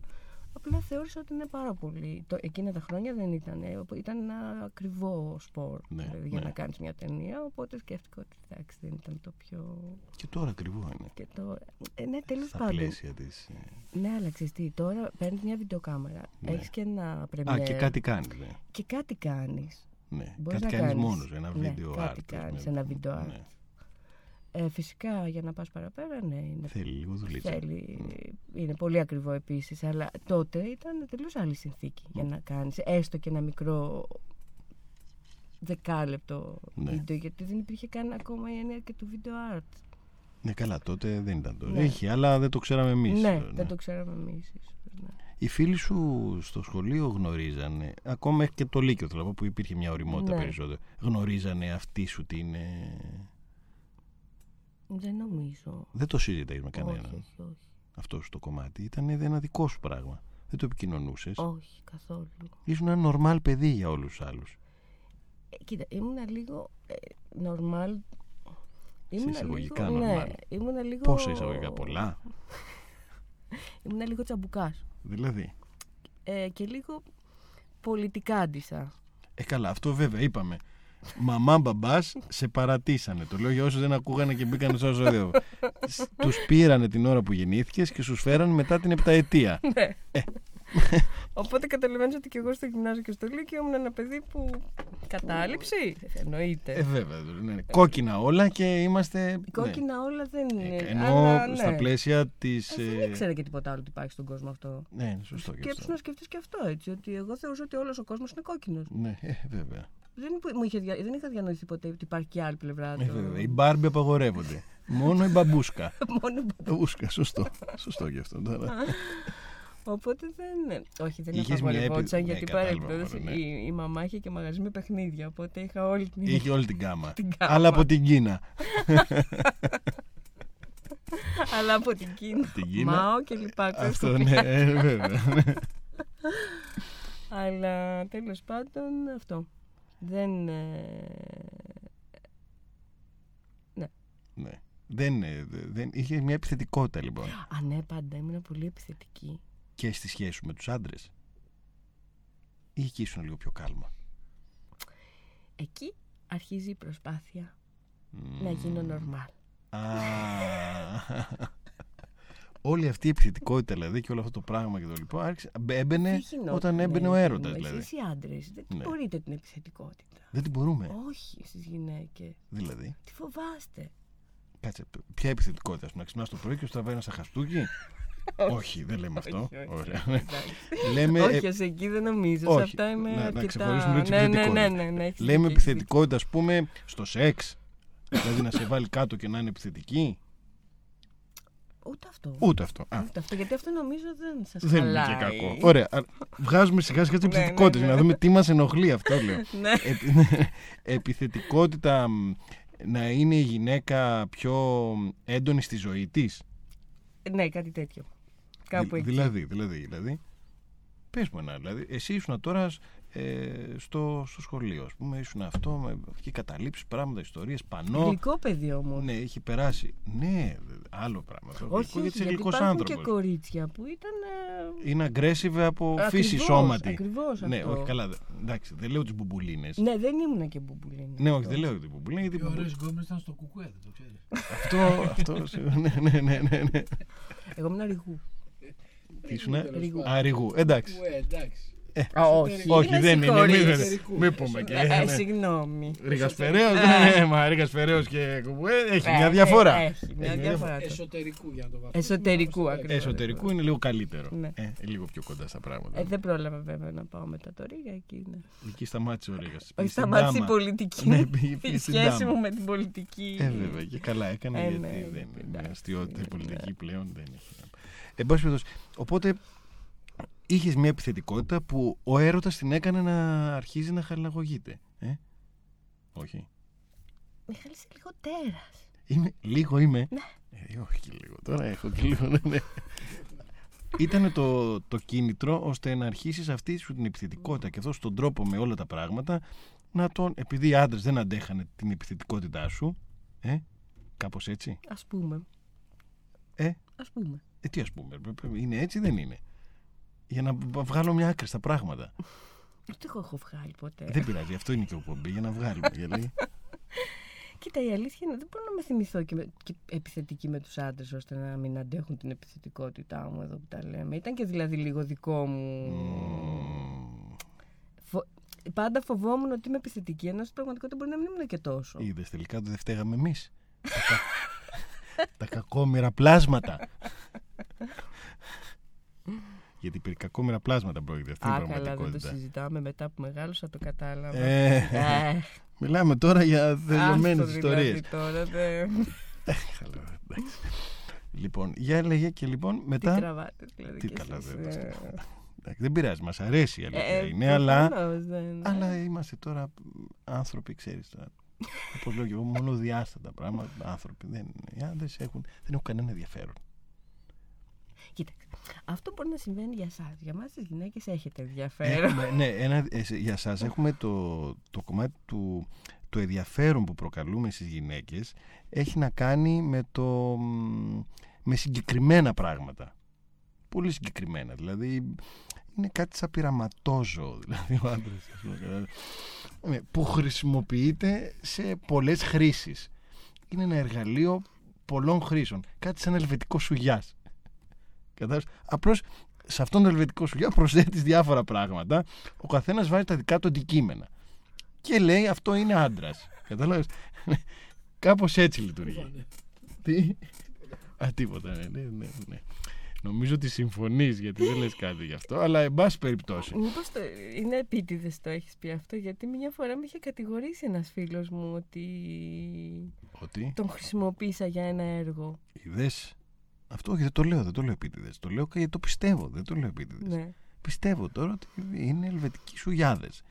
Απλά θεώρησα ότι είναι πάρα πολύ. Το, εκείνα τα χρόνια δεν ήταν. ε, Ήταν ένα ακριβό σπορ Ναι, δηλαδή, για ναι. να κάνεις μια ταινία. Οπότε σκέφτηκα ότι εντάξει, δεν ήταν το πιο. Και τώρα ακριβό είναι. Και το... ε, ναι, τέλος Στα πάντων. πλαίσια της. ε. Ναι, αλλά ξέρεις τι, τώρα παίρνεις μια βιντεοκάμερα. Ναι. Έχεις και ένα Α, πρεμιέρ. και κάτι κάνεις, ναι. και κάτι κάνεις. ναι. Μπορείς Κάτι να κάνεις κάνεις. μόνος, ένα Ναι, βίντεο κάτι art. ας κάνεις, πούμε. ένα βίντεο art. Ναι. Ε, φυσικά για να πας παραπέρα, ναι, είναι Θέλει λίγο δουλίτσα. Θέλει, είναι πολύ ακριβό επίσης, αλλά τότε ήταν τελείως άλλη συνθήκη για να κάνεις έστω και ένα μικρό δεκάλεπτο Ναι. βίντεο, γιατί δεν υπήρχε καν ακόμα η έννοια και του video art. Ναι, καλά, τότε δεν ήταν τότε. Ναι. Είχε, αλλά δεν το ξέραμε εμείς. ναι, ε, δεν το ξέραμε εμείς ίσως. Ναι. Οι φίλοι σου στο σχολείο γνωρίζανε, ακόμα μέχρι και το Λύκειο θέλω να πω, που υπήρχε μια οριμότητα Ναι. περισσότερο. Γνωρίζανε αυτή σου την. Ε, Δεν νομίζω. Δεν το συζήταγε με κανέναν. Όχι, όχι, όχι. Αυτό σου το κομμάτι. Ήταν ένα δικό σου πράγμα. Δεν το επικοινωνούσες. Όχι, καθόλου. Ήσουν ένα νορμάλ παιδί για όλους τους άλλους. Ε, κοίτα, ήμουνα λίγο ε, normal. Ήμουνα εισαγωγικά λίγο, ναι, normal. ήμουνα λίγο... Πόσα εισαγωγικά, πολλά. Ήμουνα λίγο τσαμπουκάς. Δηλαδή; Ε, και λίγο πολιτικά άντισα. Ε, καλά, αυτό βέβαια είπαμε. Μαμά, μπαμπάς, σε παρατήσανε. Το λέω για όσους δεν ακούγανε και μπήκαν στο ζώδιο. Τους πήρανε την ώρα που γεννήθηκες και σου φέραν μετά την επταετία. Ναι. Ε, Οπότε καταλαβαίνεις ότι και εγώ στο γυμνάσιο και στο Λύκειο ήμουν ένα παιδί που. Κατάληψη. Εννοείται. Ε, βέβαια. ναι, ναι. Κόκκινα όλα και είμαστε. Η κόκκινα όλα δεν ναι. είναι. Ε, Ενώ αλλά, ναι. στα πλαίσια της. Ε, δεν ήξερα και τίποτα άλλο ότι υπάρχει στον κόσμο αυτό. Ναι, είναι σωστό και Σκέψου αυτό. να σκεφτείς και αυτό έτσι. Ότι εγώ θεωρούσα ότι όλος ο κόσμος είναι κόκκινος. Ναι, ε, βέβαια. Δεν, μου είχε, δια- δεν είχα διανοηθεί ποτέ ότι υπάρχει και άλλη πλευρά Ε, του. βέβαια. Οι μπάρμπι απαγορεύονται. Μόνο η μπαμπούσκα. Μόνο Μπαμπούσκα, σωστό. Σωστό και αυτό τώρα. Οπότε δεν. Όχι, δεν Είχες μια απαγορευόντουσαν επι- γιατί ναι, κατάλαβα, παρεμπιπτόντω μωρέ, ναι. η, η μαμά είχε και μαγαζί με παιχνίδια. Οπότε είχα όλη την. Είχε όλη την κάμα. Την κάμα. Αλλά από την Κίνα. Αλλά από την Κίνα. Την Κίνα. Μάο και λοιπά. Αυτό ναι, ε, βέβαια. ναι. Αλλά τέλος πάντων αυτό. Δεν. ε, Ναι. Δεν, ε, δεν, είχες μια επιθετικότητα λοιπόν Α, ναι, πάντα ήμουν πολύ επιθετική. Και στη σχέση σου με τους άντρες. Ή εκεί ήσουν λίγο πιο κάλμα. Εκεί αρχίζει η προσπάθεια να γίνω νορμάλ. Α, όλη αυτή η επιθετικότητα δηλαδή και όλο αυτό το πράγμα και το λοιπό άρχισε, έμπαινε Τι γινόταν, όταν ναι, έμπαινε ο παιδί έρωτας μου, δηλαδή. Εσείς οι άντρες δεν την Ναι. μπορείτε την επιθετικότητα. Δεν την μπορούμε. Όχι στις γυναίκες. Δηλαδή, Τι φοβάστε. κάτσε, ποια επιθετικότητα, ας πούμε, να ξυπνάς το πρωί και σου τραβάει ένα στα χαστούκι. Όχι, δεν λέμε αυτό. Όχι, όχι. Ωραία. Εντάξει. λέμε, όχι, ε, ως εκεί δεν νομίζω. όχι. Σε αυτά είμαι Να- να αρκετά... ξεχωρίσουμε λίγο τις ναι, ναι, ναι, επιθετικότητες. ναι, ναι, έχεις λέμε δίκιο, έχεις επιθετικότητα, ας πούμε, στο σεξ. δηλαδή να σε βάλει κάτω και να είναι επιθετική. δίκιο. Ούτε αυτό. Ούτε αυτό. Α, Ούτε αυτό, γιατί αυτό νομίζω δεν σας δεν είναι χαλάει. και κακό. Ωραία. α, Βγάζουμε σιγά σιγά τι Ναι, ναι, επιθετικότητε ναι. για να δούμε τι μας ενοχλεί αυτό, λέω. Ναι. Επι- επιθετικότητα μ, να είναι η γυναίκα πιο έντονη στη ζωή της. Ναι, κάτι τέτοιο. Κάπου Δη- εκεί. δηλαδή, δηλαδή, δηλαδή. Πες μου ένα, δηλαδή. Εσύ ήσουν τώρα ε, στο, στο σχολείο, ας πούμε, ήσουν αυτό, με και καταλήψεις πράγματα, ιστορίες, πανό. Γλυκό παιδί όμως. Ναι, έχει περάσει. Ναι, δε- άλλο πράγμα. Το όχι, γλυκό, όχι, γιατί είσαι γιατί γλυκός υπάρχουν άνθρωπος. και κορίτσια που ήταν... ε, Είναι aggressive από φύση ακριβώς, σώματι. Ακριβώς Ναι, αυτό. όχι καλά. δε- Εντάξει, δεν λέω τις μπουμπουλίνες. Ναι, δεν ήμουν και μπουμπουλίνη. Ναι, όχι, δεν λέω την μπουμπουλίνα γιατί. Οι μπουμπου- ωραίες γκόμενες ήταν στο κουκουέ, δεν το ξέρεις. Αυτό, αυτό. Ναι, ναι, ναι, ναι. ναι. Εγώ ήμουν ρηγού. Τι ήσουν, τέλος Ρίγου. πάντων. Α, ρηγού. Εντάξει. Κουκουέ, εντάξει. Α, όχι. Όχι, με δεν είναι. συγχωρείς. Μην, Εσωτερικού. μην πούμε και. Ε, ναι. Συγγνώμη. Ρίγας Φεραίος, Ε. ναι, μα Ρίγας Φεραίος και κουμπουέ έχει Ε, μια διαφορά. ε, Έχει μια διαφορά. το. Εσωτερικού για να το βάλω. Εσωτερικού ακριβώς. Εσωτερικού είναι λίγο καλύτερο. Ναι. Ε, λίγο πιο κοντά στα πράγματα. Ε, δεν πρόλαβα βέβαια να πάω μετά το Ρίγα εκεί. Ναι. Εκεί σταμάτησε ο Ρίγας. Όχι, Στην σταμάτησε η Τάμα. πολιτική Ναι, μου. πήγε- Η πήγε στην σχέση Τάμα. μου με την πολιτική. Ε, βέβαια, και καλά έκανε Ε, γιατί ναι, δεν είναι εντάξει, αστείωτη η ναι. πολιτική πλέον. Δεν έχει. Εν πάση περιπτώσει, οπότε είχες μια επιθετικότητα που ο έρωτας την έκανε να αρχίζει να χαλαγωγείται. Ε; Όχι. Μιχάλης, είσαι λίγο τέρας. Είμαι, λίγο είμαι. Ναι. Ε, όχι και λίγο. Τώρα έχω και λίγο. Ναι, ναι. Ήταν το, το κίνητρο ώστε να αρχίσεις αυτή σου την επιθετικότητα και αυτό στον τρόπο με όλα τα πράγματα να τον, επειδή οι άντρες δεν αντέχανε την επιθετικότητά σου, ε, κάπως έτσι. Ας πούμε. Ε, Ας πούμε. ε, τι ας πούμε, πρέ- πρέ- είναι έτσι ή δεν είναι. Για να β- βγάλω μια άκρη στα πράγματα. Ούτε εγώ έχω βγάλει ποτέ. δεν πειράζει, αυτό είναι και ο πομπή, για να βγάλουμε. γιατί... Κοίτα, η αλήθεια είναι δεν μπορώ να με θυμηθώ και, με, και επιθετική με τους άντρες ώστε να μην αντέχουν την επιθετικότητά μου εδώ που τα λέμε. Ήταν και δηλαδή λίγο δικό μου... Μμμ. Φο... Πάντα φοβόμουν ότι είμαι επιθετική, ενώ στην πραγματικότητα μπορεί να μην ήμουν και τόσο. Είδες τελικά ότι δεν φταίγαμε εμείς. τα, κα... τα κακόμοιρα πλάσματα. Γιατί περί κακόμοιρα πλάσματα πρόκειται αυτή η Α, καλά, δεν το πραγματικότητα. συζητάμε μετά που μεγάλωσα, το κατάλαβα. Ε, Ε, μιλάμε τώρα για δεδομένες άστο ιστορίες. δηλαδή τώρα, δεν... Λοιπόν, για έλεγε και λοιπόν Τι μετά. τραβάτε δηλαδή Τι κι καλά, εσείς, δεν- ε. Εντάξει, δεν πειράζει, μας αρέσει η αλήθεια Ε, είναι, αλλά, προφανώς δεν- αλλά είμαστε τώρα άνθρωποι, ξέρεις τώρα. Όπως λέω και εγώ, μόνο διάστατα πράγματα. Άνθρωποι δεν είναι. Οι άντρε έχουν, δεν έχουν κανένα ενδιαφέρον. Κοίταξε, αυτό μπορεί να συμβαίνει για εσά. Για εμάς τις γυναίκες έχετε ενδιαφέρον. Έχουμε, ναι, ένα, ε, σε- για σας έχουμε το, το κομμάτι του το ενδιαφέρον που προκαλούμε στις γυναίκες έχει να κάνει με, το, μ, με συγκεκριμένα πράγματα. Πολύ συγκεκριμένα. Δηλαδή είναι κάτι σαν πειραματόζωο δηλαδή, ο άντρας, ας πούμε, δηλαδή. Ναι, που χρησιμοποιείται σε πολλές χρήσεις. Είναι ένα εργαλείο πολλών χρήσεων. Κάτι σαν ελβετικό σουγιάς. Κατάλαβες. Απλώς σε αυτόν τον ελβετικό σουγιά προσθέτεις διάφορα πράγματα. Ο καθένας βάζει τα δικά του αντικείμενα. Και λέει αυτό είναι άντρας. Κατάλαβες; Κάπως έτσι λειτουργεί. Τι; Α, τίποτα. Ναι, ναι, ναι, ναι. Νομίζω ότι συμφωνείς γιατί δεν λες κάτι γι' αυτό, αλλά εν πάση περιπτώσει. Μήπως το... είναι επίτηδες το έχεις πει αυτό, γιατί μια φορά με είχε κατηγορήσει ένας φίλος μου ότι Ότι; τον χρησιμοποίησα για ένα έργο. Είδες; Αυτό όχι, δεν το λέω, δεν το λέω επίτηδες. Το λέω γιατί το πιστεύω, δεν το λέω επίτηδες. Ναι. Πιστεύω τώρα ότι είναι ελβετικοί σουγιάδες.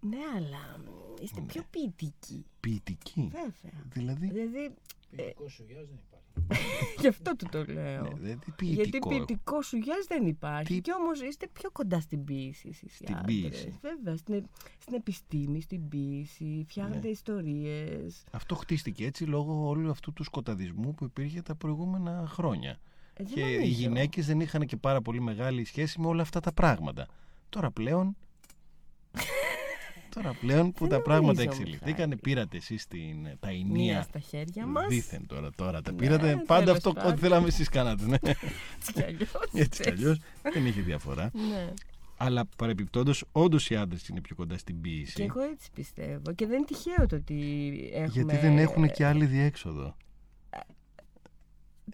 Ναι, αλλά είστε Ναι. πιο ποιητικοί. Ποιητικοί. Βέβαια. Δηλαδή. Δηλαδή, Ποιητικός σουγιάς δεν υπάρχει. γι' αυτό του το λέω. Ναι, δηλαδή Γιατί ποιητικό. ποιητικό σου δεν υπάρχει. Τι- Και όμως είστε πιο κοντά στην ποίηση εσείς οι Στην άντρες. ποίηση. Βέβαια, στην, ε- στην επιστήμη, στην ποίηση, φτιάχνετε Ναι. ιστορίες. Αυτό χτίστηκε έτσι λόγω όλου αυτού του σκοταδισμού που υπήρχε τα προηγούμενα χρόνια. Ε, δεν και οι νομίζω. γυναίκες δεν είχαν και πάρα πολύ μεγάλη σχέση με όλα αυτά τα πράγματα. Τώρα πλέον. Τώρα πλέον που Δεν τα πράγματα νομίζω, εξελιχθήκαν, Μιχάλη. πήρατε εσείς την τα Μία ενία. στα χέρια μας. Δήθεν τώρα, τώρα τα Ναι, πήρατε. Πάντα τέλος αυτό πάντων. ό,τι θέλαμε εσείς κάνατε. Ναι. Έτσι κι αλλιώς. Έτσι κι αλλιώς δεν είχε διαφορά. Ναι. Αλλά παρεπιπτόντως, όντως οι άντρες είναι πιο κοντά στην ποιήση. Και εγώ έτσι πιστεύω. Και δεν είναι τυχαίο το ότι έχουμε... Γιατί δεν έχουν και άλλη διέξοδο.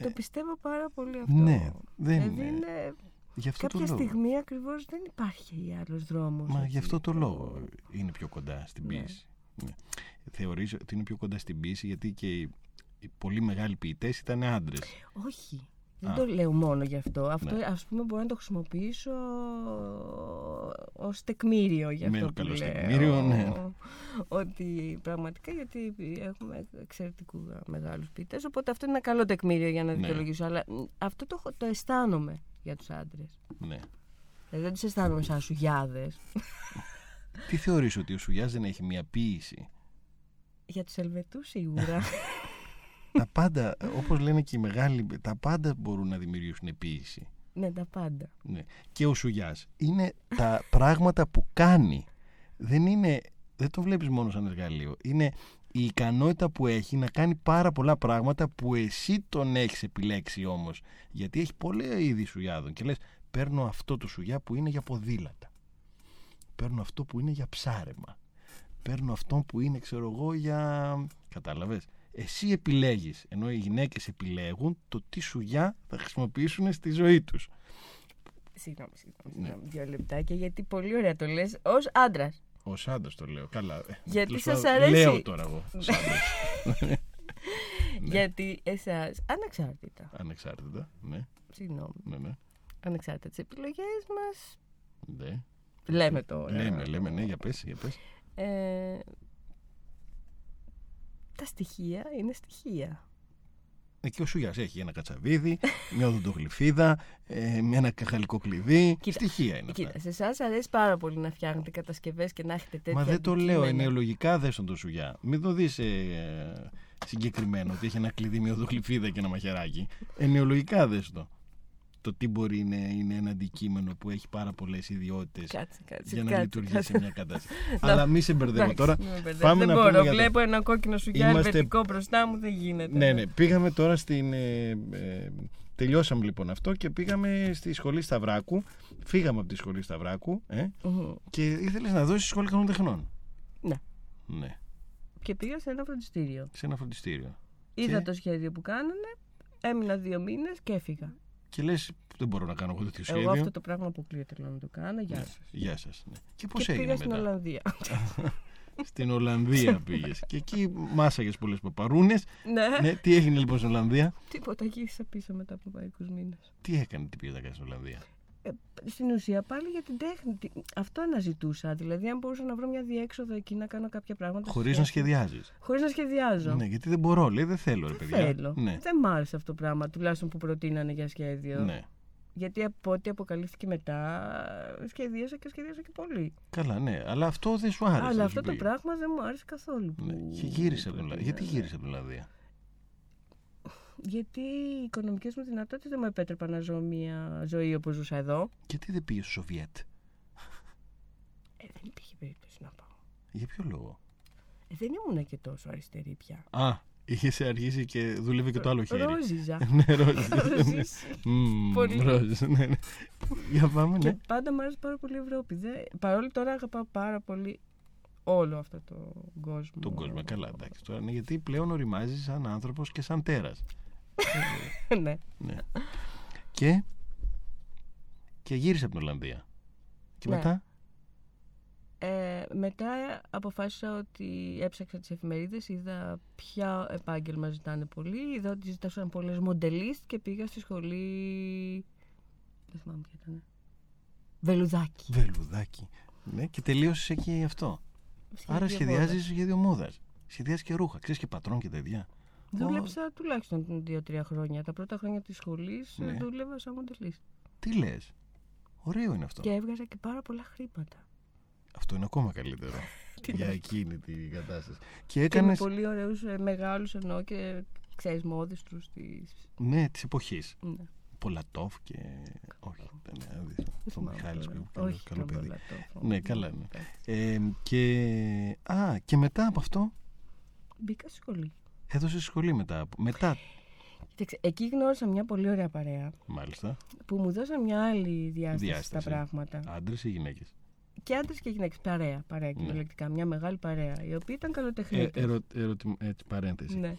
Το πιστεύω πάρα πολύ αυτό. Ναι, δεν δηλαδή είναι. Είναι... Γι' αυτό Κάποια το λόγο. στιγμή ακριβώς δεν υπάρχει άλλος δρόμος. Μα έτσι. γι' αυτό το λόγο είναι πιο κοντά στην Ναι. ποιήση. Ναι. Θεωρείς ότι είναι πιο κοντά στην ποιήση γιατί και οι, οι πολύ μεγάλοι ποιητές ήταν άντρες. Όχι. Δεν Α. το λέω μόνο γι' αυτό. Αυτό Ναι. ας πούμε μπορώ να το χρησιμοποιήσω ως τεκμήριο για Με αυτό που καλός λέω. τεκμήριο, ναι. Ότι πραγματικά γιατί έχουμε εξαιρετικού μεγάλους ποιητές οπότε αυτό είναι ένα καλό τεκμήριο για να Ναι. δικαιολογήσω. Αλλά μ, αυτό το, έχω- το αισθάνομαι για τους άντρες. Ναι. Δηλαδή δεν τους αισθάνομαι σαν σουγιάδες. Τι θεωρείς ότι ο Σουγιάς δεν έχει μια ποιήση. για τους Ελβετούς σίγουρα. τα πάντα, όπως λένε και οι μεγάλοι, τα πάντα μπορούν να δημιουργήσουν ποιήση. ναι, τα πάντα. Ναι. Και ο Σουγιάς είναι τα πράγματα που κάνει. Δεν είναι, δεν το βλέπεις μόνο σαν εργαλείο. Είναι η ικανότητα που έχει να κάνει πάρα πολλά πράγματα που εσύ τον έχεις επιλέξει όμως. Γιατί έχει πολλά είδη σουγιάδων και λες παίρνω αυτό το σουγιά που είναι για ποδήλατα. Παίρνω αυτό που είναι για ψάρεμα. Παίρνω αυτό που είναι ξέρω εγώ για... Κατάλαβες. Εσύ επιλέγεις, ενώ οι γυναίκες επιλέγουν το τι σουγιά θα χρησιμοποιήσουν στη ζωή τους. Συγγνώμη, συγγνώμη, Ναι. συγγνώμη, δύο λεπτάκια γιατί πολύ ωραία το λες ως άντρας. Ω άντρα το λέω. Καλά. Ε, Γιατί τέλος σας πάντων, αρέσει. Λέω τώρα εγώ. ως άντρας. Ναι. Γιατί εσάς, ανεξάρτητα, Ανεξάρτητα. Ναι, συγγνώμη, ναι, ναι. ανεξάρτητα τις επιλογές μας, ναι. λέμε τώρα. Λέμε, λέμε, ναι, για πες, για πες. Ε, τα στοιχεία είναι στοιχεία. Εκεί ο Σουγιάς έχει ένα κατσαβίδι, μια οδοντογλυφίδα, ε, με ένα καχαλικό κλειδί. Κοίτα, Στοιχεία είναι Κοίτα, αυτά. σε εσάς αρέσει πάρα πολύ να φτιάχνετε κατασκευές και να έχετε τέτοια Μα δεν το λέω αντικείμενα. ενεολογικά δες τον το Σουγιά. Μην το δεις ε, συγκεκριμένο ότι έχει ένα κλειδί με οδογλυφίδα και ένα μαχαιράκι. Ενεολογικά δες το. Το τι μπορεί να είναι ένα αντικείμενο που έχει πάρα πολλές ιδιότητες Κάτσε, κάτσε, για να κάτσε, λειτουργήσει κάτσε. σε μια κατάσταση. Αλλά μη σε μπερδεύω Εντάξει, τώρα. μην με μπερδεύεις. Πάμε δεν να μπορώ. πούμε για το- Βλέπω ένα κόκκινο σου για Είμαστε- ελβετικό μπροστά μου, δεν γίνεται. Ναι, ναι. Πήγαμε τώρα στην. Ε, ε, τελειώσαμε λοιπόν αυτό και πήγαμε στη σχολή Σταυράκου. Φύγαμε από τη σχολή Σταυράκου ε, Μμμ. και ήθελες να δώσεις σχολή κανόν τεχνών. Ναι. Ναι, Και πήγα σε ένα φροντιστήριο. σε ένα φροντιστήριο. Είδα Και; το σχέδιο που κάνανε, έμεινα δύο μήνες και έφυγα. Και λες, δεν μπορώ να κάνω εγώ τέτοιο σχέδιο. Εγώ αυτό το πράγμα αποκλείεται θέλω να το κάνω. Γεια Ναι, σας. Γεια σας. Ναι. Και πώς Και έγινε πήγα μετά; στην Ολλανδία. Στην Ολλανδία πήγες. και εκεί μάσαγες πολλές παπαρούνες. ναι. ναι, τι έγινε λοιπόν στην Ολλανδία; Τίποτα, γύρισα πίσω μετά από μερικούς μήνες. Τι έκανε, τι πήγε να κάνει στην Ολλανδία; Ε, στην ουσία πάλι για την τέχνη. Τι- Αυτό αναζητούσα. Δηλαδή, αν μπορούσα να βρω μια διέξοδο εκεί να κάνω κάποια πράγματα. Χωρίς να σχεδιάζεις. Χωρίς να σχεδιάζω. Ναι, γιατί δεν μπορώ, λέει, δεν θέλω, ρε Δεν παιδιά. θέλω. Ναι. Δεν μ' άρεσε αυτό το πράγμα, τουλάχιστον που προτείνανε για σχέδιο. ναι. Γιατί από ό,τι αποκαλύφθηκε μετά, σχεδίασα και σχεδίασα και πολύ. Καλά, ναι, αλλά αυτό δεν σου άρεσε. Αλλά δεν αυτό σου το πήγε. πράγμα δεν μου άρεσε καθόλου. Ναι. που Και γύρισε από την Ολλανδία. Γιατί προτείνανε. γύρισε από την Ολλανδία. Γιατί οι οικονομικές μου δυνατότητες δεν μου επέτρεπαν να ζω μια ζωή όπως ζούσα εδώ. Γιατί δεν πήγες στο Σοβιέτ; Ε, δεν υπήρχε περίπτωση να πάω. Για ποιο λόγο; Ε, δεν ήμουν και τόσο αριστερή πια. Α, είχες αργήσει και δούλευε και το άλλο χέρι. Ρόζιζα. ναι, ροζ. Ρόζιζα. Μμμ, Πολύ. ροζ, ναι, ναι. Για πάμε, Και ναι. πάντα μου άρεσε πάρα πολύ η Ευρώπη. Δεν... Παρόλο τώρα αγαπάω πάρα πολύ όλο αυτό το κόσμο. Τον κόσμο, καλά, εντάξει. Τώρα, ναι, γιατί πλέον οριμάζεις σαν άνθρωπος και σαν τέρας. ναι. ναι. Και. Και γύρισε από την Ολλανδία. Και Ναι. μετά; Ε, μετά αποφάσισα ότι έψαξα τις εφημερίδες, είδα ποια επάγγελμα ζητάνε πολύ, είδα ότι ζητούσαν πολλές μοντελίστ και πήγα στη σχολή... Δεν θυμάμαι ποια ήταν. Βελουδάκι. Βελουδάκι. Ναι, και τελείωσες εκεί αυτό. Άρα Σχέδιο σχεδιάζεις μόδας. σχέδιο μόδας. Σχεδιάζεις και ρούχα. Ξέρεις και πατρών και τέτοια. Δούλεψα τουλάχιστον δύο-τρία χρόνια. Τα πρώτα χρόνια της σχολής ε, Ναι. δούλευα σαν μοντελίστ. Τι λες; Ωραίο είναι αυτό. Και έβγαζα και πάρα πολλά χρήματα. Αυτό είναι ακόμα καλύτερο. Τι για λες; εκείνη την κατάσταση. Και Και με έκανε. πολύ ωραίους ε, μεγάλους εννοώ και ξέρεις μόδες τους της... Ναι, της εποχής. Ναι. Πολατόφ και. Όχι, δεν είναι. να δεις. Ο θυμάμαι Μιχάλης τώρα. που καλό, Όχι καλό τον παιδί. Πολατόφ, Ναι, όχι. καλά, ναι. Ε, και. Α, και μετά από αυτό; Μπήκα στη σχολή. Έδωσε σχολή μετά. από- Μετά, Κοίταξε, εκεί γνώρισα μια πολύ ωραία παρέα μάλιστα. που μου δώσαν μια άλλη διάσταση, Διάσταση. στα πράγματα. Άντρες ή γυναίκες; Και άντρες και γυναίκες. Παρέα, παρέα κυριολεκτικά. Μια μεγάλη παρέα. Οι οποίοι ήταν Ε, καλοτεχνίτε. ερω, ερωτη- έτσι, παρένθεση. Ναι.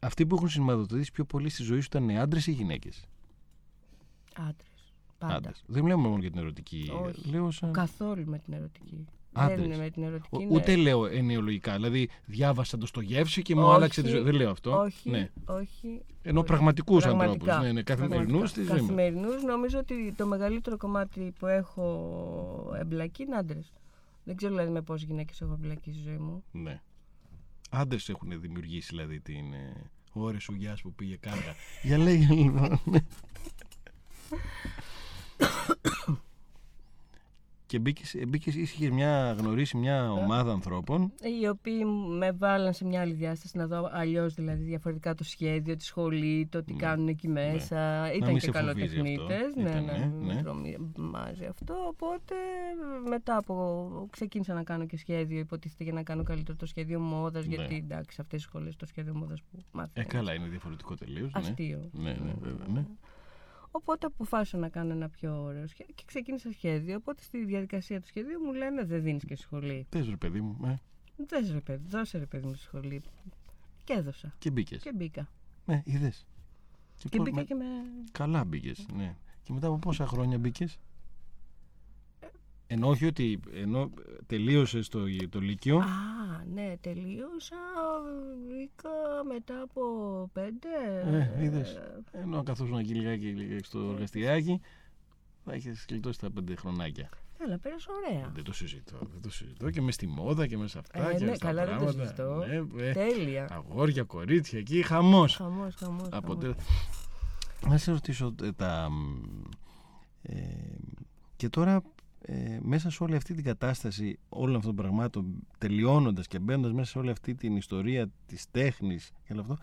Αυτοί που έχουν σηματοδοτήσει πιο πολύ στη ζωή σου ήταν άντρες ή γυναίκες; Άντρες. Πάντα. Άντρες. Δεν μιλάμε μόνο για την ερωτική. Όχι. Λέω σαν... Καθόλου με την ερωτική. Άντρες. Δεν είναι με την ερωτική. Ο- είναι- Ούτε λέω ενοιολογικά. Δηλαδή, διάβασα το στο γεύση και μου Όχι. άλλαξε τη ζωή. Δεν λέω αυτό. Όχι, Ναι. όχι. Ενώ όχι. πραγματικούς ανθρώπους. Πραγματικά. Ναι, ναι, καθημερινούς στη ζωής μας. Καθημερινούς νομίζω ότι το μεγαλύτερο κομμάτι που έχω εμπλακεί είναι άντρες. Δεν ξέρω δηλαδή με πόσες γυναίκες έχω εμπλακεί στη ζωή μου. Ναι. Άντρες έχουν δημιουργήσει δηλαδή την. Ε, ώρε σου γεια που πήγε κάργα. Για λέγε λοιπόν. και μπήκες, μπήκες, είχες μια, γνωρίσει μια ομάδα ανθρώπων. Οι οποίοι με βάλαν σε μια άλλη διάσταση να δω αλλιώς δηλαδή διαφορετικά το σχέδιο, τη σχολή, το τι Ναι. κάνουν εκεί μέσα. μην Ήταν σε και φοβίζει καλοτεχνίτε. αυτό. Ναι, Ήτανε, ναι, ναι. με τρομάζει αυτό. Οπότε μετά από. ξεκίνησα να κάνω και σχέδιο, υποτίθεται για να κάνω καλύτερο το σχέδιο μόδας. Ναι. Γιατί εντάξει, αυτές οι σχολές το σχέδιο μόδας που Ε, μάθαμε. καλά, είναι διαφορετικό τελείως. Ναι. Αστείο. Ναι, ναι, βέβαια, ναι. Οπότε αποφάσισα να κάνω ένα πιο ωραίο σχέδιο και ξεκίνησα σχέδιο. Οπότε στη διαδικασία του σχεδίου μου λένε δεν δίνεις και σχολή. Πες ρε παιδί μου. Ε, Δες ρε παιδί, δώσε ρε παιδί μου στη σχολή. Και έδωσα. και μπήκες. Και μπήκα. Ναι, είδες. Και μπήκα και με. Καλά μπήκες. Ναι. Και μετά από πόσα χρόνια μπήκες; Ενώ όχι ότι ενώ τελείωσε το, το Λύκειο. Α, ναι, τελείωσα. Μπήκα μετά από πέντε. Ε, είδες. Ενώ καθόσουν εκεί λιγάκι στο εργαστηριάκι, θα είχε κλειτώσει τα πέντε χρονάκια. Έλα, πέρασε ωραία. Δεν το συζητώ. Δεν το συζητώ και μες στη μόδα και μες σε αυτά Ε, και ναι, μες στα καλά, δεν το πράγματα. συζητώ. Ναι, ε, Τέλεια. αγόρια, κορίτσια εκεί, χαμός. Χαμός, χαμός. Αποτε... Να σε ρωτήσω ε, τα. Ε, και τώρα ε, μέσα σε όλη αυτή την κατάσταση όλων αυτών των πραγμάτων τελειώνοντας και μπαίνοντας μέσα σε όλη αυτή την ιστορία της τέχνης και όλο αυτό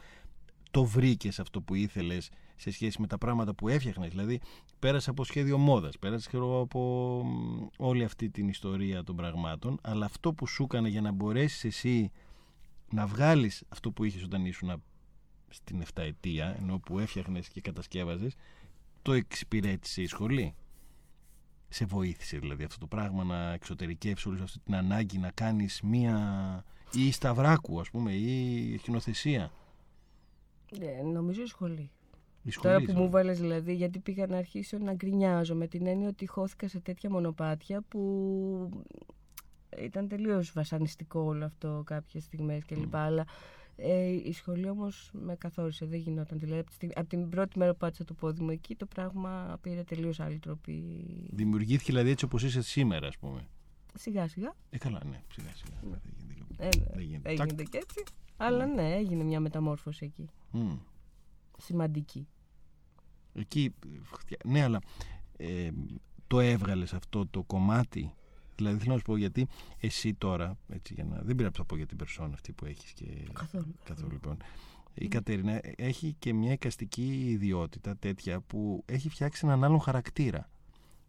το βρήκες αυτό που ήθελες σε σχέση με τα πράγματα που έφτιαχνες. Δηλαδή πέρασε από σχέδιο μόδας πέρασε ξέρω, εγώ, από μ, όλη αυτή την ιστορία των πραγμάτων αλλά αυτό που σου έκανε για να μπορέσεις εσύ να βγάλεις αυτό που είχες όταν ήσουν στην 7 ετία ενώ που έφτιαχνες και κατασκεύαζες το εξυπηρέτησε η σχολή σε βοήθησε δηλαδή αυτό το πράγμα να εξωτερικεύσεις όλη αυτή την ανάγκη να κάνεις μία ή σταυράκου ας πούμε ή σκηνοθεσία; Ε, νομίζω η σχολή. η σχολή Τώρα που δηλαδή. μου βάλες δηλαδή, γιατί πήγα να αρχίσω να γκρινιάζω με την έννοια ότι χώθηκα σε τέτοια μονοπάτια που ήταν τελείως βασανιστικό όλο αυτό κάποιες στιγμές κλπ. Αλλά ε, η σχολή όμως με καθόρισε, δεν γινόταν. Δηλαδή από, τη στιγμή- από την πρώτη μέρα που πάτησα το πόδι μου εκεί το πράγμα πήρε τελείως άλλη τροπή. δημιουργήθηκε δηλαδή έτσι όπως είσαι σήμερα ας πούμε Σιγά σιγά. ε καλά ναι σιγά σιγά δεν γίνεται. Ε, ναι, Δεν γίνεται. δεν γίνεται και έτσι. Αλλά ναι, έγινε μια μεταμόρφωση εκεί. Μμ. Σημαντική. Εκεί, φτια- ναι, αλλά ε, το έβγαλες αυτό το κομμάτι; Δηλαδή θέλω να σου πω γιατί εσύ τώρα, έτσι για να, δεν πήρα να το πω για την περσόνα αυτή που έχεις και Καθόλου. καθόλου λοιπόν. Η Κατερίνα έχει και μια εικαστική ιδιότητα τέτοια που έχει φτιάξει έναν άλλον χαρακτήρα.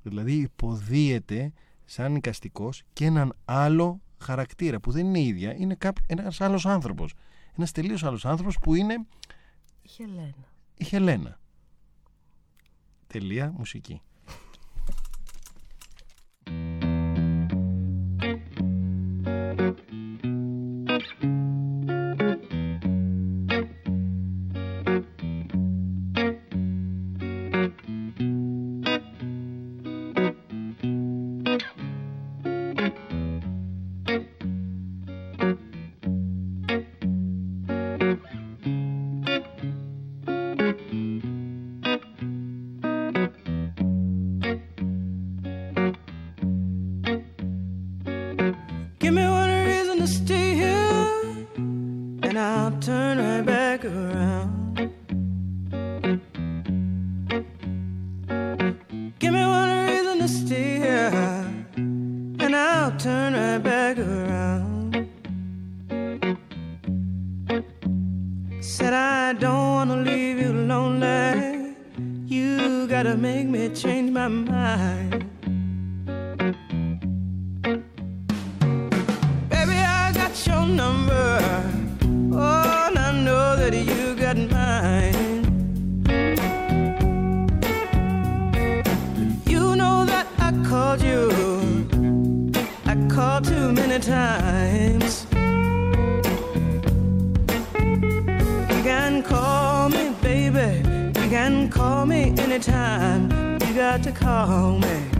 Δηλαδή υποδίεται σαν εικαστικός και έναν άλλο χαρακτήρα που δεν είναι η ίδια, είναι κάπο- ένας άλλος άνθρωπος. Ένας τελείως άλλος άνθρωπος που είναι Η Χελένα. η Χελένα. Τελεία μουσική. Too many times. You can call me, baby. You can call me anytime. You got to call me.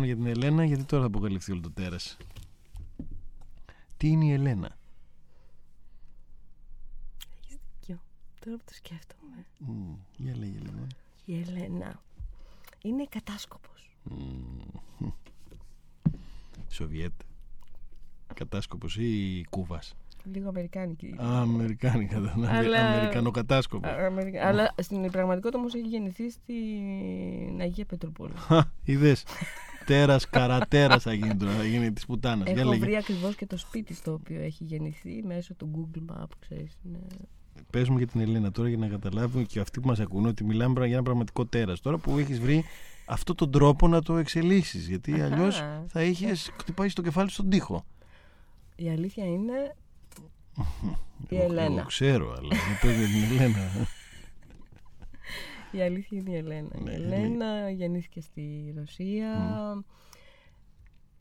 Λοιπόν για την Ελένα, γιατί τώρα θα αποκαλυφθεί όλο το τέρας. Τι είναι η Ελένα; Έχεις δίκιο. Τώρα που το σκέφτομαι. Μμ, για λέγε λοιπόν. Η Ελένα είναι κατάσκοπος. Μμ. Σοβιέτ. Κατάσκοπος ή Κούβας; Λίγο αμερικάνικη. Α, Αμερικάνικα. δεν είναι. Αλλά- Αμερικανοκατάσκοπος. Α, Αμερικα- Αλλά στην πραγματικότητα όμως έχει γεννηθεί στην Αγία Πετροπόλη. Χα, είδες. Τέρας, καρατέρας θα γίνει τώρα. Θα γίνει της πουτάνας. Για Έχω λέγε. βρει ακριβώς και το σπίτι στο οποίο έχει γεννηθεί μέσω του Google Map, ξέρεις. Είναι... Πες μου για την Ελένα τώρα για να καταλάβουν και αυτοί που μας ακούνε ότι μιλάμε για ένα πραγματικό τέρας. Τώρα που έχεις βρει αυτόν τον τρόπο να το εξελίσσει. Γιατί Αχα. αλλιώς θα είχες χτυπάει στο κεφάλι στον τοίχο. Η αλήθεια είναι η Εγώ- Ελένα. Εγώ ξέρω, αλλά δεν πες για την Ελένα. Η αλήθεια είναι η Ελένα. Ναι, η είναι- Ελένα γεννήθηκε στη Ρωσία.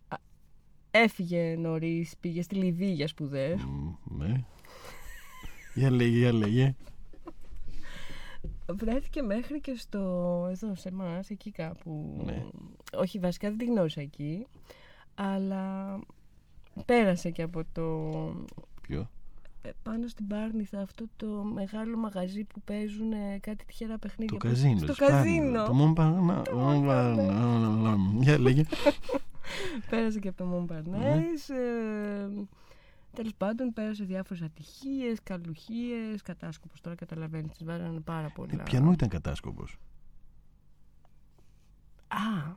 Α, έφυγε νωρίς, πήγε στη Λιβύη για σπουδές. Μ, Ναι. Για λέγε, για λέγε. Βρέθηκε μέχρι και στο. εδώ σε εμάς, εκεί κάπου. Ναι. Όχι, βασικά δεν τη γνώρισα εκεί. Αλλά πέρασε και από το. Ποιο; Ε, πάνω στην Πάρνηθα αυτό το μεγάλο μαγαζί που παίζουν ε, κάτι τυχερά παιχνίδια. Το που- καζίνο. Στο της Πάρνηθας. καζίνο. Το Μομπαρνά. Για λέγε. Πέρασε και από το Ναι. Μομπαρνές. Ε, Τέλος πάντων, πέρασε διάφορες ατυχίες, καλουχίες, κατάσκοπος. Τώρα καταλαβαίνεις, τι βάρανε πάρα πολλά. Ε, Πιανού ήταν κατάσκοπος; Α,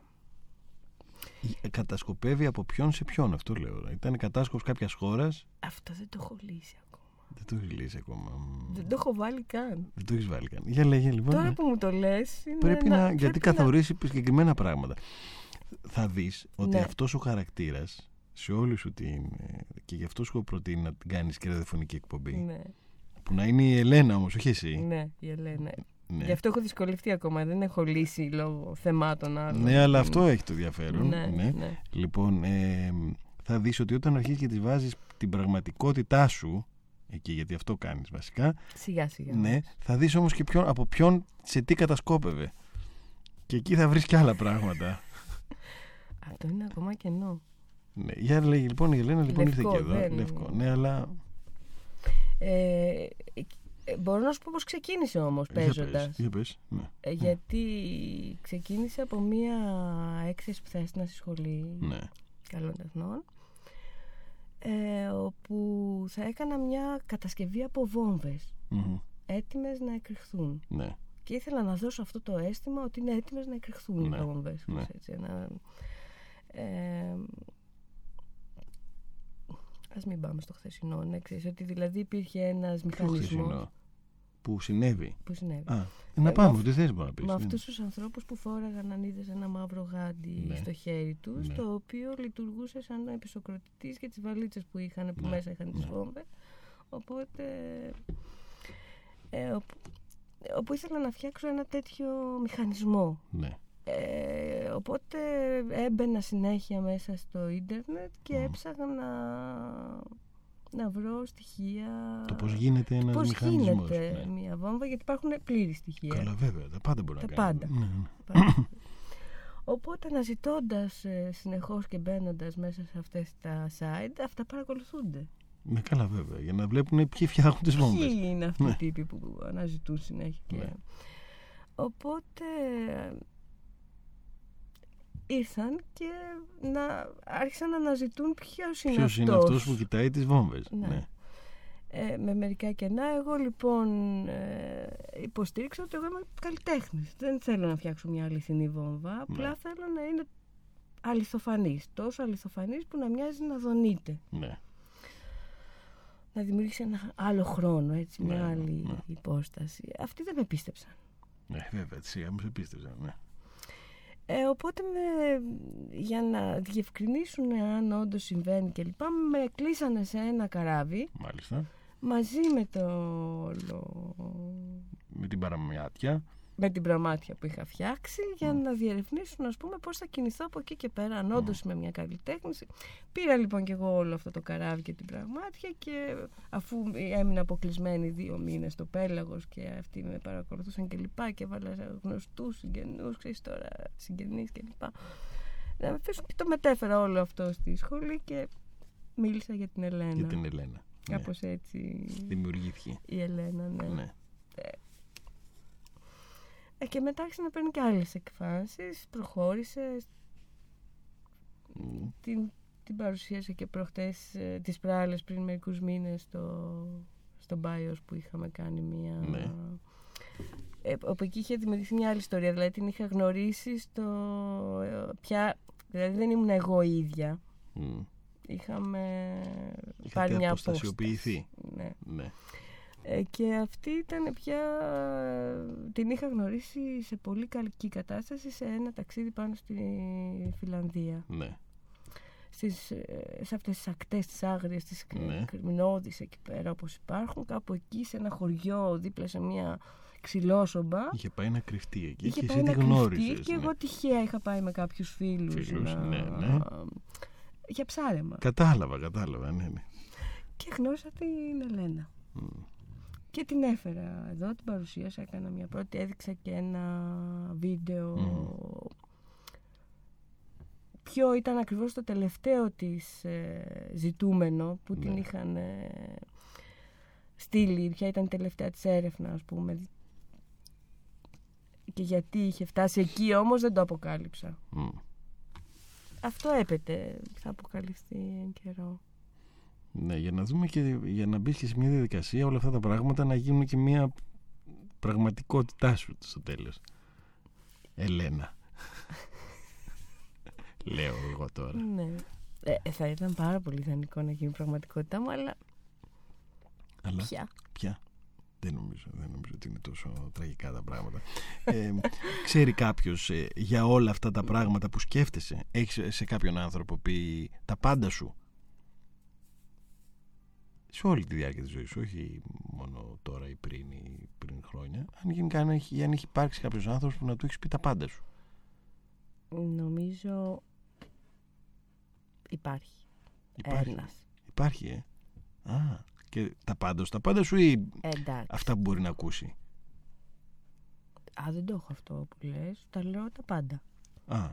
Ε, Κατασκοπεύει από ποιον σε ποιον, αυτό λέω. Ήταν κατάσκοπος κάποιας χώρας. αυτό δεν το έχω λύσει ακόμα. Δεν το έχεις λύσει ακόμα. Μ, Δεν το έχω βάλει καν. Δεν το έχεις βάλει καν. Για λέγε λοιπόν. Τώρα ναι. που μου το λες. Πρέπει να, γιατί πρέπει καθορίσει συγκεκριμένα πράγματα. Θα δεις ότι Ναι. αυτός ο χαρακτήρας σε όλη σου την... ε, και γι' αυτό σου έχω προτείνει να την κάνεις και ραδιοφωνική εκπομπή. Να... Ναι, Που να είναι η Ελένα όμως, όχι εσύ. ναι, η Ελένα. Ναι. Γι' αυτό έχω δυσκολευτεί ακόμα. Δεν έχω λύσει λόγω θεμάτων άλλων. Ναι, αλλά αυτό έχει το ενδιαφέρον. Ναι, ναι. ναι. Λοιπόν, ε, θα δεις ότι όταν αρχίσεις και της βάζεις την πραγματικότητά σου εκεί, γιατί αυτό κάνεις βασικά, Σιγά σιγά. ναι, θα δεις όμως και ποιον, από ποιον σε τι κατασκόπευε. Και εκεί θα βρεις και άλλα πράγματα. Αυτό είναι ακόμα κενό. Ναι. Για λέγε λοιπόν, η Ελένα λοιπόν ήρθε Λευκό, και εδώ. δεν- Λευκό. Ναι, αλλά. Ε, ε, μπορώ να σου πω πώς ξεκίνησε όμως Για πες, παίζοντας. Για πες. Ναι. Ε, γιατί ξεκίνησε από μία έκθεση που θα έστεινα στη σχολή ναι. καλών τεχνών ε, όπου θα έκανα μια κατασκευή από βόμβες Μμμ. έτοιμες να εκρηχθούν ναι. και ήθελα να δώσω αυτό το αίσθημα ότι είναι έτοιμες να εκρηχθούν Ναι, οι βόμβες ναι. έτσι, ένα, ε, ας μην πάμε στο χθεσινό να ξέρεις ότι δηλαδή υπήρχε ένας Ποιο μηχανισμός χθεσινό που συνέβη. που συνέβη Α, να Ε, πάμε, με ό,τι θες μπορεί να πεις. με ναι. αυτούς τους ανθρώπους που φόραγαν αν είδες ένα μαύρο γάντι Ναι. στο χέρι τους Ναι. το οποίο λειτουργούσε σαν επισοκροτητής για τις βαλίτσες που είχαν που Ναι. μέσα είχαν τις Ναι. βόμβες οπότε ε, όπου, όπου ήθελα να φτιάξω ένα τέτοιο μηχανισμό Ναι. ε, οπότε έμπαινα συνέχεια μέσα στο ίντερνετ και Μμ. έψαχνα να, να βρω στοιχεία Το πώς γίνεται ένας πώς μηχανισμός. γίνεται ναι. μια βόμβα γιατί υπάρχουν πλήρη στοιχεία Καλά βέβαια, τα πάντα μπορεί Τα να κάνει. πάντα. Ναι, ναι. Οπότε αναζητώντας ε, συνεχώς και μπαίνοντας μέσα σε αυτές τα site, αυτά παρακολουθούνται. Ναι, καλά βέβαια, για να βλέπουν ποιοι φτιάχνουν τις βόμβες. Ποιοι είναι αυτοί Ναι. οι τύποι που αναζητούν συνέχεια. Και... Ναι. Οπότε ε, ήρθαν και να άρχισαν να αναζητούν ποιος είναι Ποιος είναι αυτός που κοιτάει τις βόμβες. Ναι. Ναι. Ε, με μερικά κενά. Εγώ λοιπόν ε, υποστήριξα ότι εγώ είμαι καλλιτέχνης. Δεν θέλω να φτιάξω μια αληθινή βόμβα. Απλά Ναι. θέλω να είναι αληθοφανής. Τόσο αληθοφανής που να μοιάζει να δονείται. ναι. Να δημιουργήσει ένα άλλο χρόνο, έτσι, μια Ναι, άλλη ναι. υπόσταση. Αυτοί δεν με πίστεψαν. Ναι, βέβαια, σιγά μου σε πίστεψα. Ναι. Ε, οπότε με, για να διευκρινίσουν αν όντως συμβαίνει κλπ. Με κλείσανε σε ένα καράβι Μάλιστα. μαζί με το όλο Με την παραμοιάτια. Με την πραμάτια που είχα φτιάξει για Μμ. να διερευνήσουν ας πούμε πώς θα κινηθώ από εκεί και πέρα αν όντως είμαι μια καλλιτέχνη. Πήρα λοιπόν και εγώ όλο αυτό το καράβι και την πραγμάτια και αφού έμεινα αποκλεισμένη δύο μήνες στο πέλαγος και αυτοί με παρακολουθούσαν και λοιπά και έβαλα γνωστούς συγγενούς, ξέρεις τώρα συγγενείς και λοιπά. Να με αφήσουν και το μετέφερα όλο αυτό στη σχολή και μίλησα για την Ελένα. Για την Ελένα. Ναι. Κάπως έτσι Δημιουργήθηκε. η Ελένα, ναι. Ναι. Ε, και μετά άρχισε να παίρνει και άλλες εκφάνσεις, προχώρησε, Μμ. την, την παρουσίασε και προχτές ε, τις προάλλες πριν μερικούς μήνες στο, στο BIOS που είχαμε κάνει μία... Ναι. Ε, όπου εκεί είχε δημιουργηθεί μια άλλη ιστορία, δηλαδή την είχα γνωρίσει στο... ε, πια, δηλαδή δεν ήμουν εγώ η ίδια, Μμ. είχαμε Είχατε πάρει μια αποστασιοποιηθεί. απόσταση. Ναι. Ναι. Ε, και αυτή ήταν πια. την είχα γνωρίσει σε πολύ καλή κατάσταση σε ένα ταξίδι πάνω στη Φιλανδία. Ναι. Στις, ε, σε αυτές τις ακτές τις άγριες, τις Ναι. κρυμινώδεις εκεί πέρα όπως υπάρχουν. Κάπου εκεί σε ένα χωριό δίπλα σε μια ξυλόσομπα. Είχε πάει να κρυφτεί εκεί Είχε και πάει εσύ να τη κρυφτεί γνώριζες. και ναι. εγώ τυχαία είχα πάει με κάποιους φίλους, Φίλους, να... ναι, ναι. για ψάρεμα. Κατάλαβα, κατάλαβα, ναι, ναι. Και γνώρισα την Ελένα. Και την έφερα εδώ, την παρουσίασα, έκανα μια πρώτη, έδειξα και ένα βίντεο. Ποιο ήταν ακριβώς το τελευταίο της ε, ζητούμενο που την Ναι. είχαν ε, στείλει, ποια ήταν η τελευταία της έρευνα ας πούμε. Και γιατί είχε φτάσει εκεί όμως δεν το αποκάλυψα. Μμ. Αυτό έπεται, θα αποκαλυφθεί εν καιρό. Ναι, για να δούμε και για να μπει και σε μια διαδικασία όλα αυτά τα πράγματα να γίνουν και μια πραγματικότητά σου στο τέλος. Ελένα. Λέω εγώ τώρα. Ναι. Ε, θα ήταν πάρα πολύ ιδανικό να γίνει πραγματικότητά μου, αλλά Αλλά πια. πια. Δεν νομίζω, δεν νομίζω ότι είναι τόσο τραγικά τα πράγματα. Ε, ξέρει κάποιος ε, για όλα αυτά τα πράγματα που σκέφτεσαι. Έχεις σε κάποιον άνθρωπο πει τα πάντα σου; Σε όλη τη διάρκεια της ζωής σου, όχι μόνο τώρα ή πριν ή πριν χρόνια. Αν, γενικά, αν, έχει, αν έχει υπάρξει κάποιος άνθρωπος που να του έχεις πει τα πάντα σου. Νομίζω υπάρχει, Υπάρχει. ένας. Υπάρχει, ε. Α, και τα πάντα σου, τα πάντα σου ή Ε, εντάξει. αυτά που μπορεί να ακούσει. Α, δεν το έχω αυτό που λες. Τα λέω τα πάντα. Α,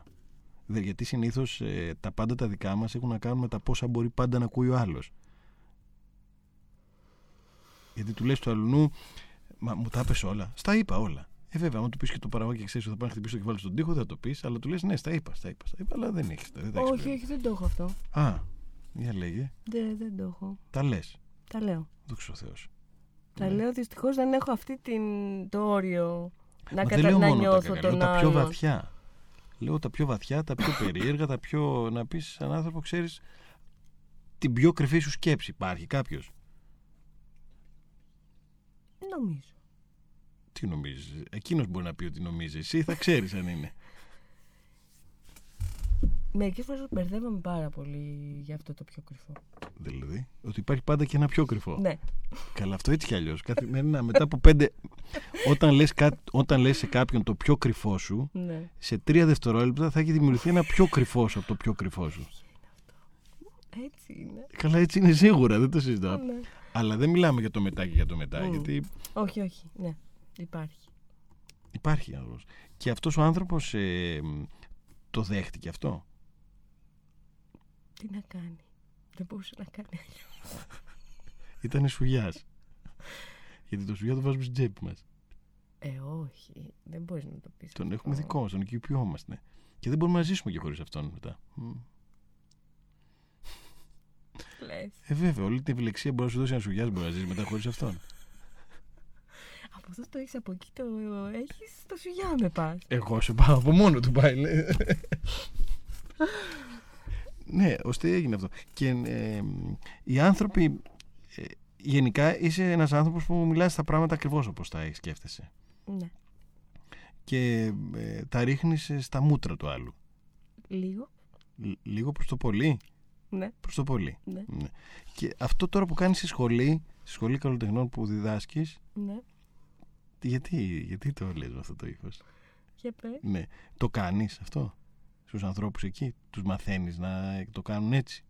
δε, γιατί συνήθως ε, τα πάντα τα δικά μας έχουν να κάνουν με τα πόσα μπορεί πάντα να ακούει ο άλλος. Γιατί του λες του αλλού, μα μου τα είπες όλα. Στα είπα όλα. Ε, βέβαια, αν του πεις και το παραγωγό και ξέρεις ότι θα πάει να χτυπήσει το κεφάλι στον τοίχο, θα το πεις, αλλά του λες: Ναι, στα είπα, στα είπα, στα είπα, αλλά δεν έχεις. Δεν τα έχεις όχι, πει. όχι, δεν το έχω αυτό. Α, για λέγε. Δεν, δεν το έχω. Τα λες. Τα λέω. Δόξα ο Θεό. Τα λέω δυστυχώς δεν έχω αυτή την, το όριο να, Μα κατα... δεν λέω να μόνο τα νιώθω κακά, τον λέω τα πιο άλλον. βαθιά. Λέω τα πιο βαθιά, τα πιο περίεργα, τα πιο. να πεις σε έναν άνθρωπο, ξέρεις την πιο κρυφή σου σκέψη. Υπάρχει κάποιος; Νομίζω. Τι νομίζεις. Εκείνος μπορεί να πει ότι νομίζεις. Εσύ θα ξέρεις αν είναι. Μερικές φορές μπερδεύομαι πάρα πολύ για αυτό το πιο κρυφό. Δηλαδή, ότι υπάρχει πάντα και ένα πιο κρυφό. Ναι. Καλά, αυτό έτσι κι αλλιώς. Καθημερινά, μετά από πέντε. όταν, λες κά... όταν λες σε κάποιον το πιο κρυφό σου, ναι. σε τρία δευτερόλεπτα θα έχει δημιουργηθεί ένα πιο κρυφό σου από το πιο κρυφό σου. Έτσι είναι. Καλά, έτσι είναι σίγουρα, δεν το συζητάω. Ναι. Αλλά δεν μιλάμε για το μετά και για το μετά, Μμ. γιατί Όχι, όχι. Ναι. Υπάρχει. υπάρχει άνθρωπος. Και αυτός ο άνθρωπος ε, μ, το δέχτηκε αυτό; Τι να κάνει. Δεν μπορούσε να κάνει αλλιώς. Ήταν σουγιάς. γιατί το σουγιά το βάζουμε στην τσέπη μας. Ε, όχι. Δεν μπορείς να το πεις. Τον αυτό. έχουμε δικό μας, τον οικειοποιόμαστε. Και δεν μπορούμε να ζήσουμε και χωρίς αυτόν μετά. Μ. Λες. Ε, βέβαια, όλη την ευελιξία μπορεί να σου δώσει ένα σουγιάς, μπορεί να ζήσει μετά χωρίς αυτόν. Από αυτό το έχεις από εκεί το έχεις στο σουγιά με πας. Εγώ σε πάω από μόνο του πάει. λέει. ναι, ώστε έγινε αυτό. Και ε, οι άνθρωποι. ε, γενικά είσαι ένας άνθρωπος που μιλάς τα πράγματα ακριβώς όπως τα σκέφτεσαι. Ναι. Και ε, τα ρίχνεις ε, στα μούτρα του άλλου. Λίγο. Λ- λίγο προς το πολύ. Ναι. Προς το πολύ. Ναι. Ναι. Και αυτό τώρα που κάνεις στη σχολή, στη σχολή καλλιτεχνών που διδάσκεις, Ναι. γιατί, γιατί το λες με αυτό το ύφος. Και πες. Ναι. Το κάνεις αυτό; Στους ανθρώπους εκεί; Τους μαθαίνεις να το κάνουν έτσι;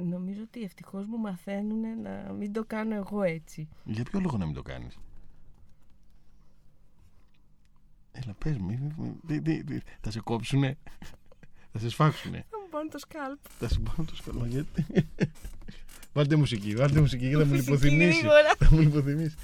Νομίζω ότι ευτυχώς μου μαθαίνουν να μην το κάνω εγώ έτσι. Για ποιο λόγο να μην το κάνεις; Έλα πες μου. μη- μη- τι- τι- τι- Θα σε κόψουνε. Θα σε σφάξουνε. Θα μου πάρουν το σκάλπ. Θα σου πάρουν το σκαλό. Γιατί. Βάλτε μουσική. Βάλτε μουσική και θα μου Μουσική λιποθυμήσει. γρήγορα. Θα μου λιποθυμήσει.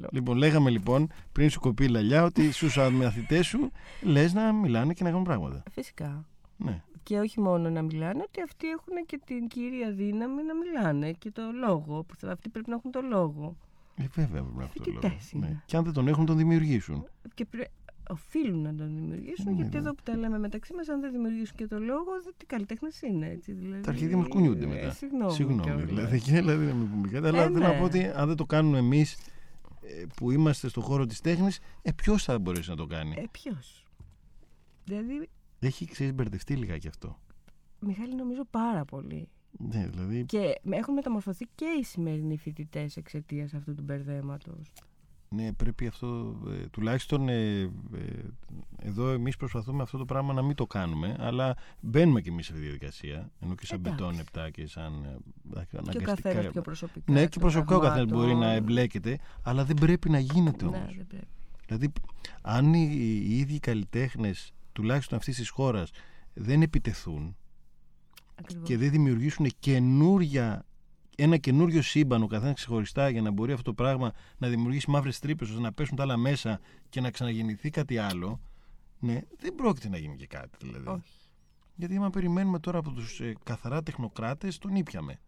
Πολύ καλό. Λοιπόν, λέγαμε λοιπόν πριν σου κοπεί η λαλιά ότι στους μαθητέ σου λες να μιλάνε και να κάνουν πράγματα. Φυσικά. Ναι. Και όχι μόνο να μιλάνε, ότι αυτοί έχουν και την κύρια δύναμη να μιλάνε και το λόγο. Που θα- αυτοί πρέπει να έχουν το λόγο. Ε, βέβαια πρέπει να αυτό το λόγο. Φοιτητές είναι. Ναι. Και αν δεν τον έχουν, τον δημιουργήσουν. Και πρέ... οφείλουν να τον δημιουργήσουν, Ναι, γιατί ναι. εδώ που τα λέμε μεταξύ μας, αν δεν δημιουργήσουν και το λόγο, δεν τι καλλιτέχνες είναι. Έτσι, δηλαδή, Τα αρχίδια μας κουνιούνται ε, μετά. Συγγνώμη. κιόλας. δηλαδή. Και, δηλαδή να μην πούμε κάτι. Αλλά Ε, θέλω να ναι. πω ότι αν δεν το κάνουμε εμείς που είμαστε στον χώρο της τέχνης, ε, ποιος θα μπορέσει να το κάνει; Ε, ποιος; Δηλαδή, Έχει ξέρεις μπερδευτεί λιγάκι αυτό. Μιχάλη, νομίζω πάρα πολύ. Ναι, δηλαδή. Και έχουν μεταμορφωθεί και οι σημερινοί φοιτητές εξαιτίας αυτού του μπερδέματος. Ναι, πρέπει αυτό. ε, τουλάχιστον ε, ε, εδώ εμείς προσπαθούμε αυτό το πράγμα να μην το κάνουμε, αλλά μπαίνουμε κι εμείς σε αυτή τη διαδικασία. Ενώ και σαν Εντάξει. μπετόν 7 και σαν. ε, εντάξει, Και ο αναγκαστικά- καθένας πιο προσωπικά. Ναι, και των προσωπικά ο καθένας πραγμάτων. μπορεί να εμπλέκεται, αλλά δεν πρέπει να γίνεται όμως. Ναι, δεν πρέπει. Δηλαδή, αν οι, οι ίδιοι καλλιτέχνες, τουλάχιστον αυτής της χώρας, δεν επιτεθούν Ακριβώς. και δεν δημιουργήσουν καινούρια, ένα καινούριο σύμπαν ο καθένας ξεχωριστά για να μπορεί αυτό το πράγμα να δημιουργήσει μαύρες τρύπες ώστε να πέσουν τα άλλα μέσα και να ξαναγεννηθεί κάτι άλλο, ναι, δεν πρόκειται να γίνει και κάτι δηλαδή. Όχι. Γιατί άμα περιμένουμε τώρα από τους ε, καθαρά τεχνοκράτες, τον ήπιαμε.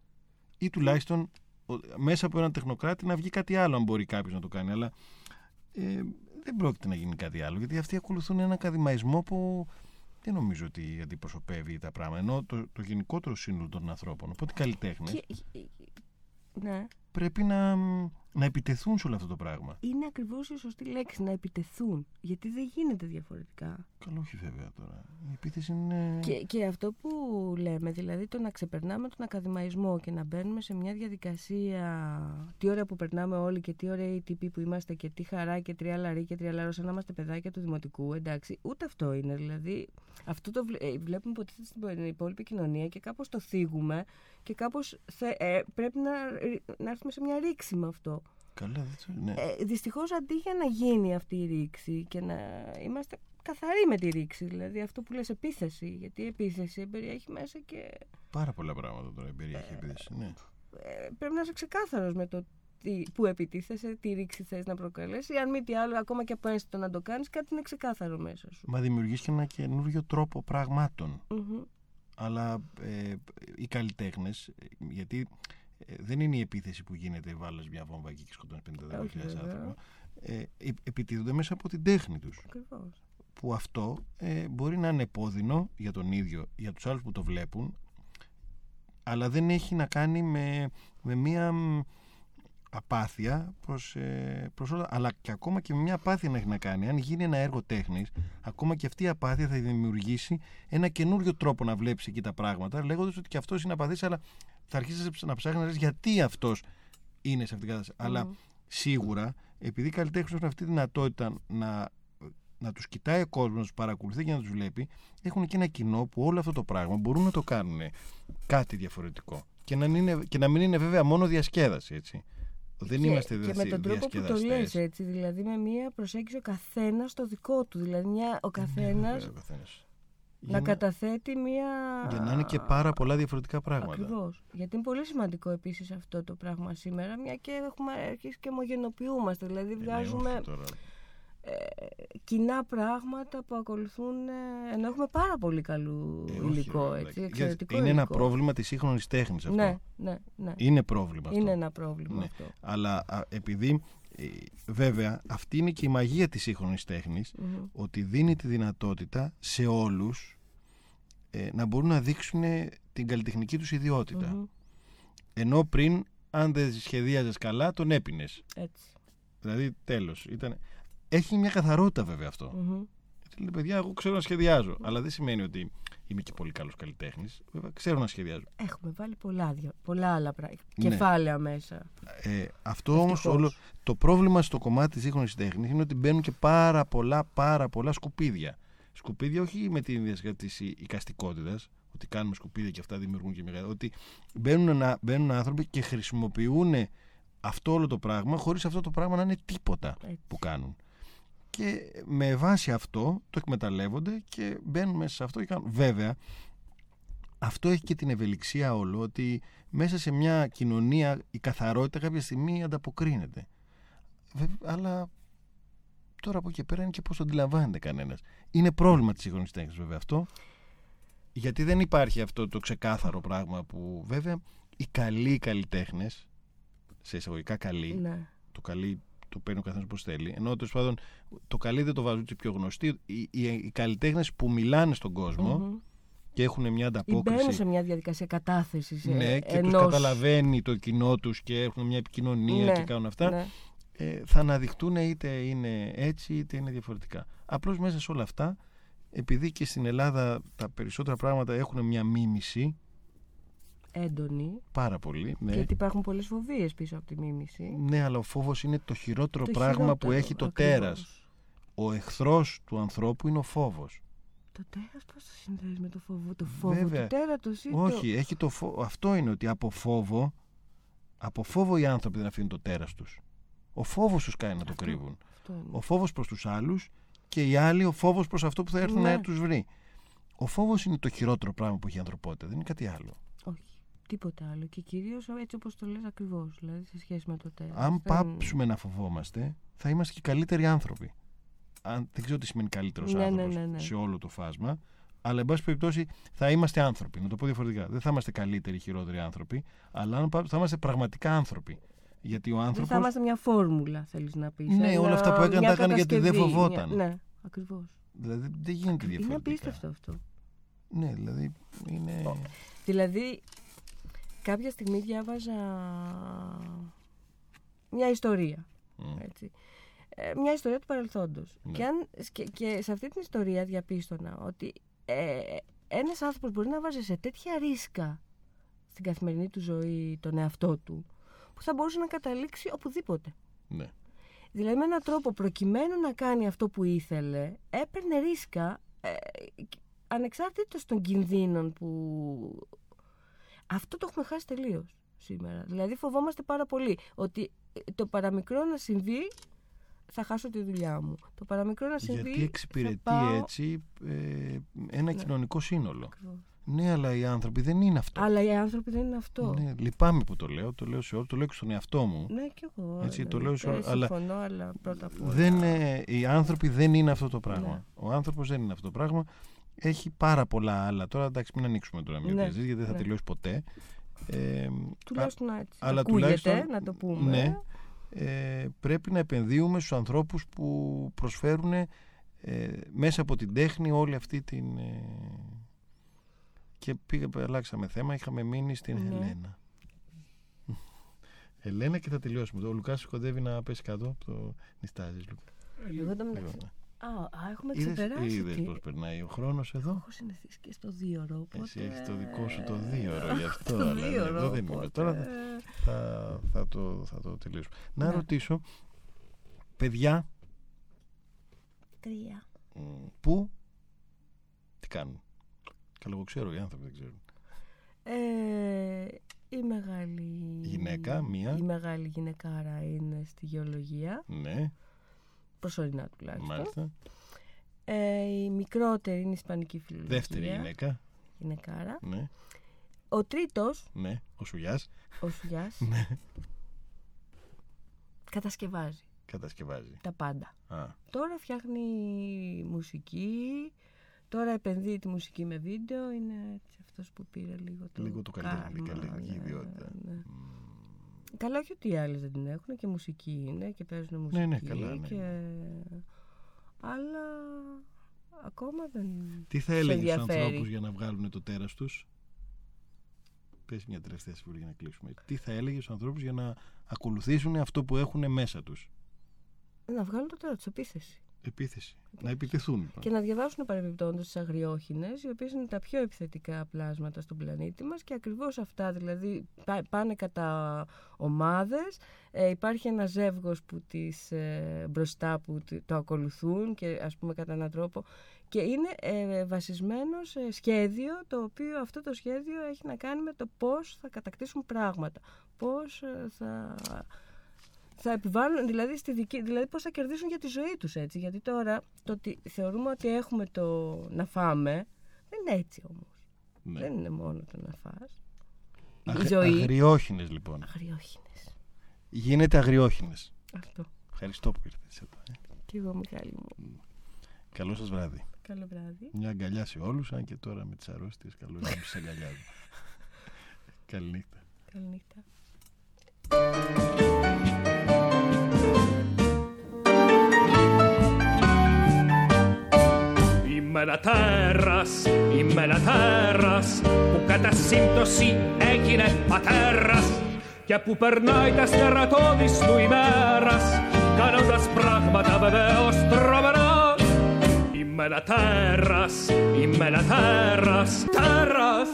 Ή τουλάχιστον ο- μέσα από έναν τεχνοκράτη να βγει κάτι άλλο, αν μπορεί κάποιος να το κάνει. Αλλά ε, δεν πρόκειται να γίνει κάτι άλλο. Γιατί αυτοί ακολουθούν ένα ακαδημαϊσμό που δεν νομίζω ότι αντιπροσωπεύει τα πράγματα. Ενώ το, το γενικότερο σύνολο των ανθρώπων. Οπότε οι καλλιτέχνες Και, ναι. πρέπει να, να επιτεθούν σε όλο αυτό το πράγμα. Είναι ακριβώς η σωστή λέξη να επιτεθούν. Γιατί δεν γίνεται διαφορετικά. Καλό, όχι βέβαια τώρα. Η επίθεση είναι. Και, και αυτό που λέμε, δηλαδή το να ξεπερνάμε τον ακαδημαϊσμό και να μπαίνουμε σε μια διαδικασία. Τι ώρα που περνάμε όλοι και τι ωραία οι τύποι που είμαστε και τι χαρά και τριάλαρη και τριάλαρο, σαν να είμαστε παιδάκια του δημοτικού. Εντάξει, ούτε αυτό είναι. Δηλαδή, αυτό το βλέ- ε, βλέπουμε υποτίθεται στην υπόλοιπη κοινωνία και κάπως το θίγουμε και κάπως πρέπει να, να έρθουμε σε μια ρήξη με αυτό. Καλά, δεν το- ναι. Ε, Δυστυχώς αντί για να γίνει αυτή η ρήξη και να είμαστε καθαροί με τη ρήξη, δηλαδή αυτό που λες επίθεση, γιατί η επίθεση περιέχει μέσα και Πάρα πολλά πράγματα τώρα περιέχει η επίθεση. Ναι. ε, πρέπει να είσαι ξεκάθαρος με το τι, που επιτίθεσαι, τι ρήξη θες να προκαλέσει. Αν μη τι άλλο, ακόμα και από ένστητο να το κάνεις, κάτι είναι ξεκάθαρο μέσα σου. Μα δημιουργείς και ένα καινούριο τρόπο πραγμάτων. Μμμ. Αλλά ε, οι καλλιτέχνες, γιατί ε, δεν είναι η επίθεση που γίνεται, βάλει μια βόμβα εκεί και σκοτώνεις 50.000 Όχι, βέβαια. άνθρωπο. Ε, ε, επιτίθονται μέσα από την τέχνη τους Ακριβώς. που αυτό ε, μπορεί να είναι επώδυνο για τον ίδιο, για τους άλλους που το βλέπουν αλλά δεν έχει να κάνει με, με μία μ, απάθεια προς, ε, προς όλα αλλά και ακόμα και με μια απάθεια να έχει να κάνει αν γίνει ένα έργο τέχνης ακόμα και αυτή η απάθεια θα δημιουργήσει ένα καινούριο τρόπο να βλέπεις εκεί τα πράγματα λέγοντας ότι και αυτός είναι απαθής αλλά θα αρχίσεις να ψάχνεις να δεις γιατί αυτός είναι σε αυτήν την κατάσταση αλλά σίγουρα επειδή οι καλλιτέχνες έχουν αυτή τη δυνατότητα να, να τους κοιτάει ο κόσμος, να τους παρακολουθεί και να τους βλέπει, έχουν και ένα κοινό που όλο αυτό το πράγμα μπορούν να το κάνουν κάτι διαφορετικό. Και να, είναι, και να μην είναι βέβαια μόνο διασκέδαση, έτσι. Δεν και, είμαστε και με δηλαδή τον τρόπο που το λες διασκεδαστές. έτσι, δηλαδή με μια προσέγγιση ο καθένας στο δικό του. Δηλαδή μια, ο καθένα Βέβαια, ο καθένας. Να Για να- καταθέτει μια. Για να είναι και πάρα πολλά διαφορετικά πράγματα. Ακριβώς. Γιατί είναι πολύ σημαντικό επίσης αυτό το πράγμα σήμερα, μια και έχουμε αρχίσει και ομογενοποιούμαστε. Δηλαδή Ε, ναι, βγάζουμε όχι τώρα. ε, κοινά πράγματα που ακολουθούν. ε, ενώ έχουμε πάρα πολύ καλό Ε, όχι, υλικό. ρε, έτσι, βλάκα. εξαιρετικό Είναι ένα υλικό. πρόβλημα της σύγχρονης τέχνης αυτό. Ναι, ναι, ναι. Είναι πρόβλημα αυτό. Είναι ένα πρόβλημα Ναι. αυτό. Αλλά α, επειδή ε, βέβαια αυτή είναι και η μαγεία της σύγχρονης τέχνης Μμμ. ότι δίνει τη δυνατότητα σε όλους ε, να μπορούν να δείξουν την καλλιτεχνική τους ιδιότητα. Μμμ. Ενώ πριν αν δεν σχεδίαζες καλά τον έπινες. Έτσι. Δηλαδή τέλος. Ήταν... Έχει μια καθαρότητα βέβαια αυτό. Μμμ. Γιατί λέει παιδιά εγώ ξέρω να σχεδιάζω. Αλλά δεν σημαίνει ότι είμαι και πολύ καλός καλλιτέχνης. Βέβαια ξέρω να σχεδιάζω. Έχουμε βάλει πολλά, δια- πολλά άλλα πράγματα. Ναι. Κεφάλαια μέσα. Ε, αυτό όμως Ευτυχώς. όλο το πρόβλημα στο κομμάτι της σύγχρονης τέχνης είναι ότι μπαίνουν και πάρα πολλά πάρα πολλά σκουπίδια. Σκουπίδια όχι με την ίδια της οικαστικότητας, ότι κάνουμε σκουπίδια και αυτά δημιουργούν και μεγάλα. Ότι μπαίνουν, να, μπαίνουν άνθρωποι και χρησιμοποιούν αυτό όλο το πράγμα χωρίς αυτό το πράγμα να είναι τίποτα Έτσι. που κάνουν. Και με βάση αυτό το εκμεταλλεύονται και μπαίνουν μέσα σε αυτό και κάνουν. Βέβαια, αυτό έχει και την ευελιξία όλο ότι μέσα σε μια κοινωνία η καθαρότητα κάποια στιγμή ανταποκρίνεται. Βέβαια, αλλά τώρα από εκεί και πέρα είναι και πώς το αντιλαμβάνεται κανένας. Είναι πρόβλημα της σύγχρονης τέχνης βέβαια αυτό. Γιατί δεν υπάρχει αυτό το ξεκάθαρο πράγμα που βέβαια οι καλοί καλλιτέχνε, σε εισαγωγικά καλοί, Ναι. το καλή το παίρνει ο καθένας πώ θέλει. Ενώ τέλος πάντων το καλή δεν το βάζουν οι πιο γνωστοί. Οι, οι, οι καλλιτέχνες που μιλάνε στον κόσμο Μμμ. και έχουν μια Ή μπαίνουν ανταπόκριση. σε μια διαδικασία κατάθεσης Ναι, και ενός... τους καταλαβαίνει το κοινό τους και έχουν μια επικοινωνία Ναι, και κάνουν αυτά. Ναι. Ε, θα αναδειχτούν είτε είναι έτσι είτε είναι διαφορετικά. Απλώς μέσα σε όλα αυτά, επειδή και στην Ελλάδα τα περισσότερα πράγματα έχουν μια μίμηση, Έντονη. πάρα πολύ, ναι, Γιατί υπάρχουν πολλές φοβίες πίσω από τη μίμηση. ναι αλλά ο φόβος είναι το χειρότερο Το πράγμα που χειρότερο, έχει το ακριβώς. τέρας. Ο εχθρός του ανθρώπου είναι ο φόβος. Το τέρας πώς το συνδέεις με το φόβο. Το φόβο Βέβαια. του τέρατος ή το... Όχι, έχει το φο... αυτό είναι ότι από φόβο, από φόβο οι άνθρωποι δεν αφήνουν το τέρας τους. Ο φόβος τους κάνει να το Αυτό. κρύβουν. Αυτό είναι. Ο φόβος προς τους άλλους και οι άλλοι ο φόβος προς αυτό που θα έρθουν Ναι. να τους βρει. Ο φόβος είναι το χειρότερο πράγμα που έχει η ανθρωπότητα, δεν είναι κάτι άλλο. Όχι. Τίποτα άλλο. Και κυρίως έτσι όπως το λες ακριβώς. Δηλαδή σε σχέση με το τέρα. Αν πάψουμε να φοβόμαστε, θα είμαστε και καλύτεροι άνθρωποι. Αν, δεν ξέρω τι σημαίνει καλύτερος Ναι, ναι, άνθρωπος ναι, ναι. σε όλο το φάσμα, αλλά εν πάση περιπτώσει θα είμαστε άνθρωποι. Να το πω διαφορετικά. Δεν θα είμαστε καλύτεροι ή χειρότεροι άνθρωποι, αλλά αν πά- θα είμαστε πραγματικά άνθρωποι. Γιατί ο Δεν άνθρωπο. θα είμαστε μια φόρμουλα, θέλεις να πεις. Ναι, Ένα- όλα αυτά που έκανε μια τα έκανε γιατί δεν κατασκευή, φοβόταν. μια- Ναι, ακριβώς. Δηλαδή δεν γίνεται Είναι διαφορετικά. απίστευτο αυτό. Ναι, δηλαδή είναι. Δηλαδή, κάποια στιγμή διάβαζα μια ιστορία. Μμ. Έτσι. Ε, μια ιστορία του παρελθόντος. Ναι. Και, αν, και, και σε αυτή την ιστορία διαπίστωνα ότι ε, ένας άνθρωπος μπορεί να βάζει σε τέτοια ρίσκα στην καθημερινή του ζωή τον εαυτό του που θα μπορούσε να καταλήξει οπουδήποτε. Ναι. Δηλαδή με έναν τρόπο προκειμένου να κάνει αυτό που ήθελε έπαιρνε ρίσκα ε, ανεξάρτητος των κινδύνων που... Αυτό το έχουμε χάσει τελείως σήμερα. Δηλαδή φοβόμαστε πάρα πολύ ότι ε, το παραμικρό να συμβεί θα χάσω τη δουλειά μου. Το παραμικρό να συμβεί Γιατί εξυπηρετεί θα πάω... έτσι ε, ένα κοινωνικό σύνολο. Ακριβώς. Ναι, αλλά οι άνθρωποι δεν είναι αυτό. Αλλά οι άνθρωποι δεν είναι αυτό. Ναι, λυπάμαι που το λέω, το λέω σε όλους, το λέω και στον εαυτό μου. Ναι, κι εγώ. Έτσι, το δηλαδή, λέω σε ε, όλα- αλλά- Συμφωνώ, αλλά πρώτα απ' όλα. Δεν, ε, οι άνθρωποι δεν είναι αυτό το πράγμα. Ναι. Ο άνθρωπος δεν είναι αυτό το πράγμα. Έχει πάρα πολλά άλλα. Τώρα εντάξει, μην ανοίξουμε τώρα μια Ναι, γιατί δεν θα ναι. τελειώσει ποτέ. Ε, Τουλάχιστον έτσι. αλλά Ακούγεται, τουλάχιστον- να το πούμε. ναι. ε, πρέπει να επενδύουμε στους ανθρώπους που προσφέρουν ε, μέσα από την τέχνη όλη αυτή την... ε, και πήγα, αλλάξαμε θέμα, είχαμε μείνει στην Ναι. Ελένα. Ελένα και θα τελειώσουμε. Ο Λουκάς κοντεύει να πέσει κάτω. Το νιστάζεις, Λουκά. Εγώ το μεταξύ. Λοιπόν, Α, α, έχουμε Είδες, ξεπεράσει. είδες τι- πώς περνάει ο χρόνος εδώ; Έχω συνηθίσει και στο δύο ώρο. Οπότε... Εσύ έχεις το δικό σου το δύο ώρο γι' αυτό. Το αλλά δύο εδώ ώρο. δεν είμαι. οπότε- Τώρα θα, θα, θα το, θα το τελειώσουμε. Να Ναι. ρωτήσω, παιδιά, Τρία. μ, πού, τι κάνουν; Καλά, εγώ ξέρω, οι άνθρωποι δεν ξέρουν. Ε, η μεγάλη... Γυναίκα, μία. Η μεγάλη γυναικάρα είναι στη γεωλογία, Ναι, προσωρινά τουλάχιστον. μάλιστα. Ε, η μικρότερη είναι ισπανική φιλολογία. Δεύτερη γυναίκα. Γυναικάρα. Ναι, Ο τρίτος, ναι, ο Σουλιάς, ο Σουλιάς, ναι, κατασκευάζει κατασκευάζει. τα πάντα. Α, Τώρα φτιάχνει μουσική, τώρα επενδύει τη μουσική με βίντεο, είναι έτσι αυτός που πήρε λίγο το Λίγο το καλλιτεχνική- κάρμα, καλλιτεχνική ναι, ιδιότητα. Ναι. Καλά, όχι ότι οι άλλες δεν την έχουν και μουσική είναι και παίζουν μουσική. Ναι, ναι, καλά, ναι. Και... Αλλά ακόμα δεν. τι θα σε έλεγε στους ενδιαφέρει. ανθρώπους για να βγάλουν το τέρας τους; Πες μια τελευταία συμβουλή για να κλείσουμε. Τι θα έλεγε στους ανθρώπους για να ακολουθήσουν αυτό που έχουν μέσα τους; Να βγάλουν το τέλο τη επίθεση. Επίθεση. Να επιτεθούν. λοιπόν. Και να διαβάσουν παρεμπιπτόντως τις αγριόχινες, οι οποίες είναι τα πιο επιθετικά πλάσματα στον πλανήτη μας και ακριβώς αυτά, δηλαδή πά- πάνε κατά ομάδες, ε, υπάρχει ένα ζεύγος που τις ε, μπροστά που τι- το ακολουθούν και ας πούμε κατά έναν τρόπο και είναι ε, βασισμένο σε σχέδιο το οποίο αυτό το σχέδιο έχει να κάνει με το πώς θα κατακτήσουν πράγματα, πώς ε, θα θα επιβάλλουν, δηλαδή, στη δική, δηλαδή πώς θα κερδίσουν για τη ζωή τους έτσι. Γιατί τώρα το ότι θεωρούμε ότι έχουμε το να φάμε, δεν είναι έτσι όμως. Ναι. Δεν είναι μόνο το να φας. Αγ- Η ζωή. Αγριόχινες λοιπόν. Αγριόχινες. Γίνεται αγριόχινες. Αυτό. Ευχαριστώ που ήρθες εδώ. ε. Και εγώ Μιχάλη μου. Καλό σας βράδυ. Καλό βράδυ. Μια αγκαλιά σε όλους, αν και τώρα με τις αρρώστιες καλό είναι να τους αγκαλιάζω. Καληνύχτα. Καληνύχτα. Είμαι ένα τέρας, είμαι ένα τέρας που κατά σύμπτωση έγινε πατέρας. Και που περνάει τα στερατώδης του ημέρας κάνοντας πράγματα βεβαίως τρομερά. Είμαι ένα τέρας, είμαι ένα τέρας, τέρας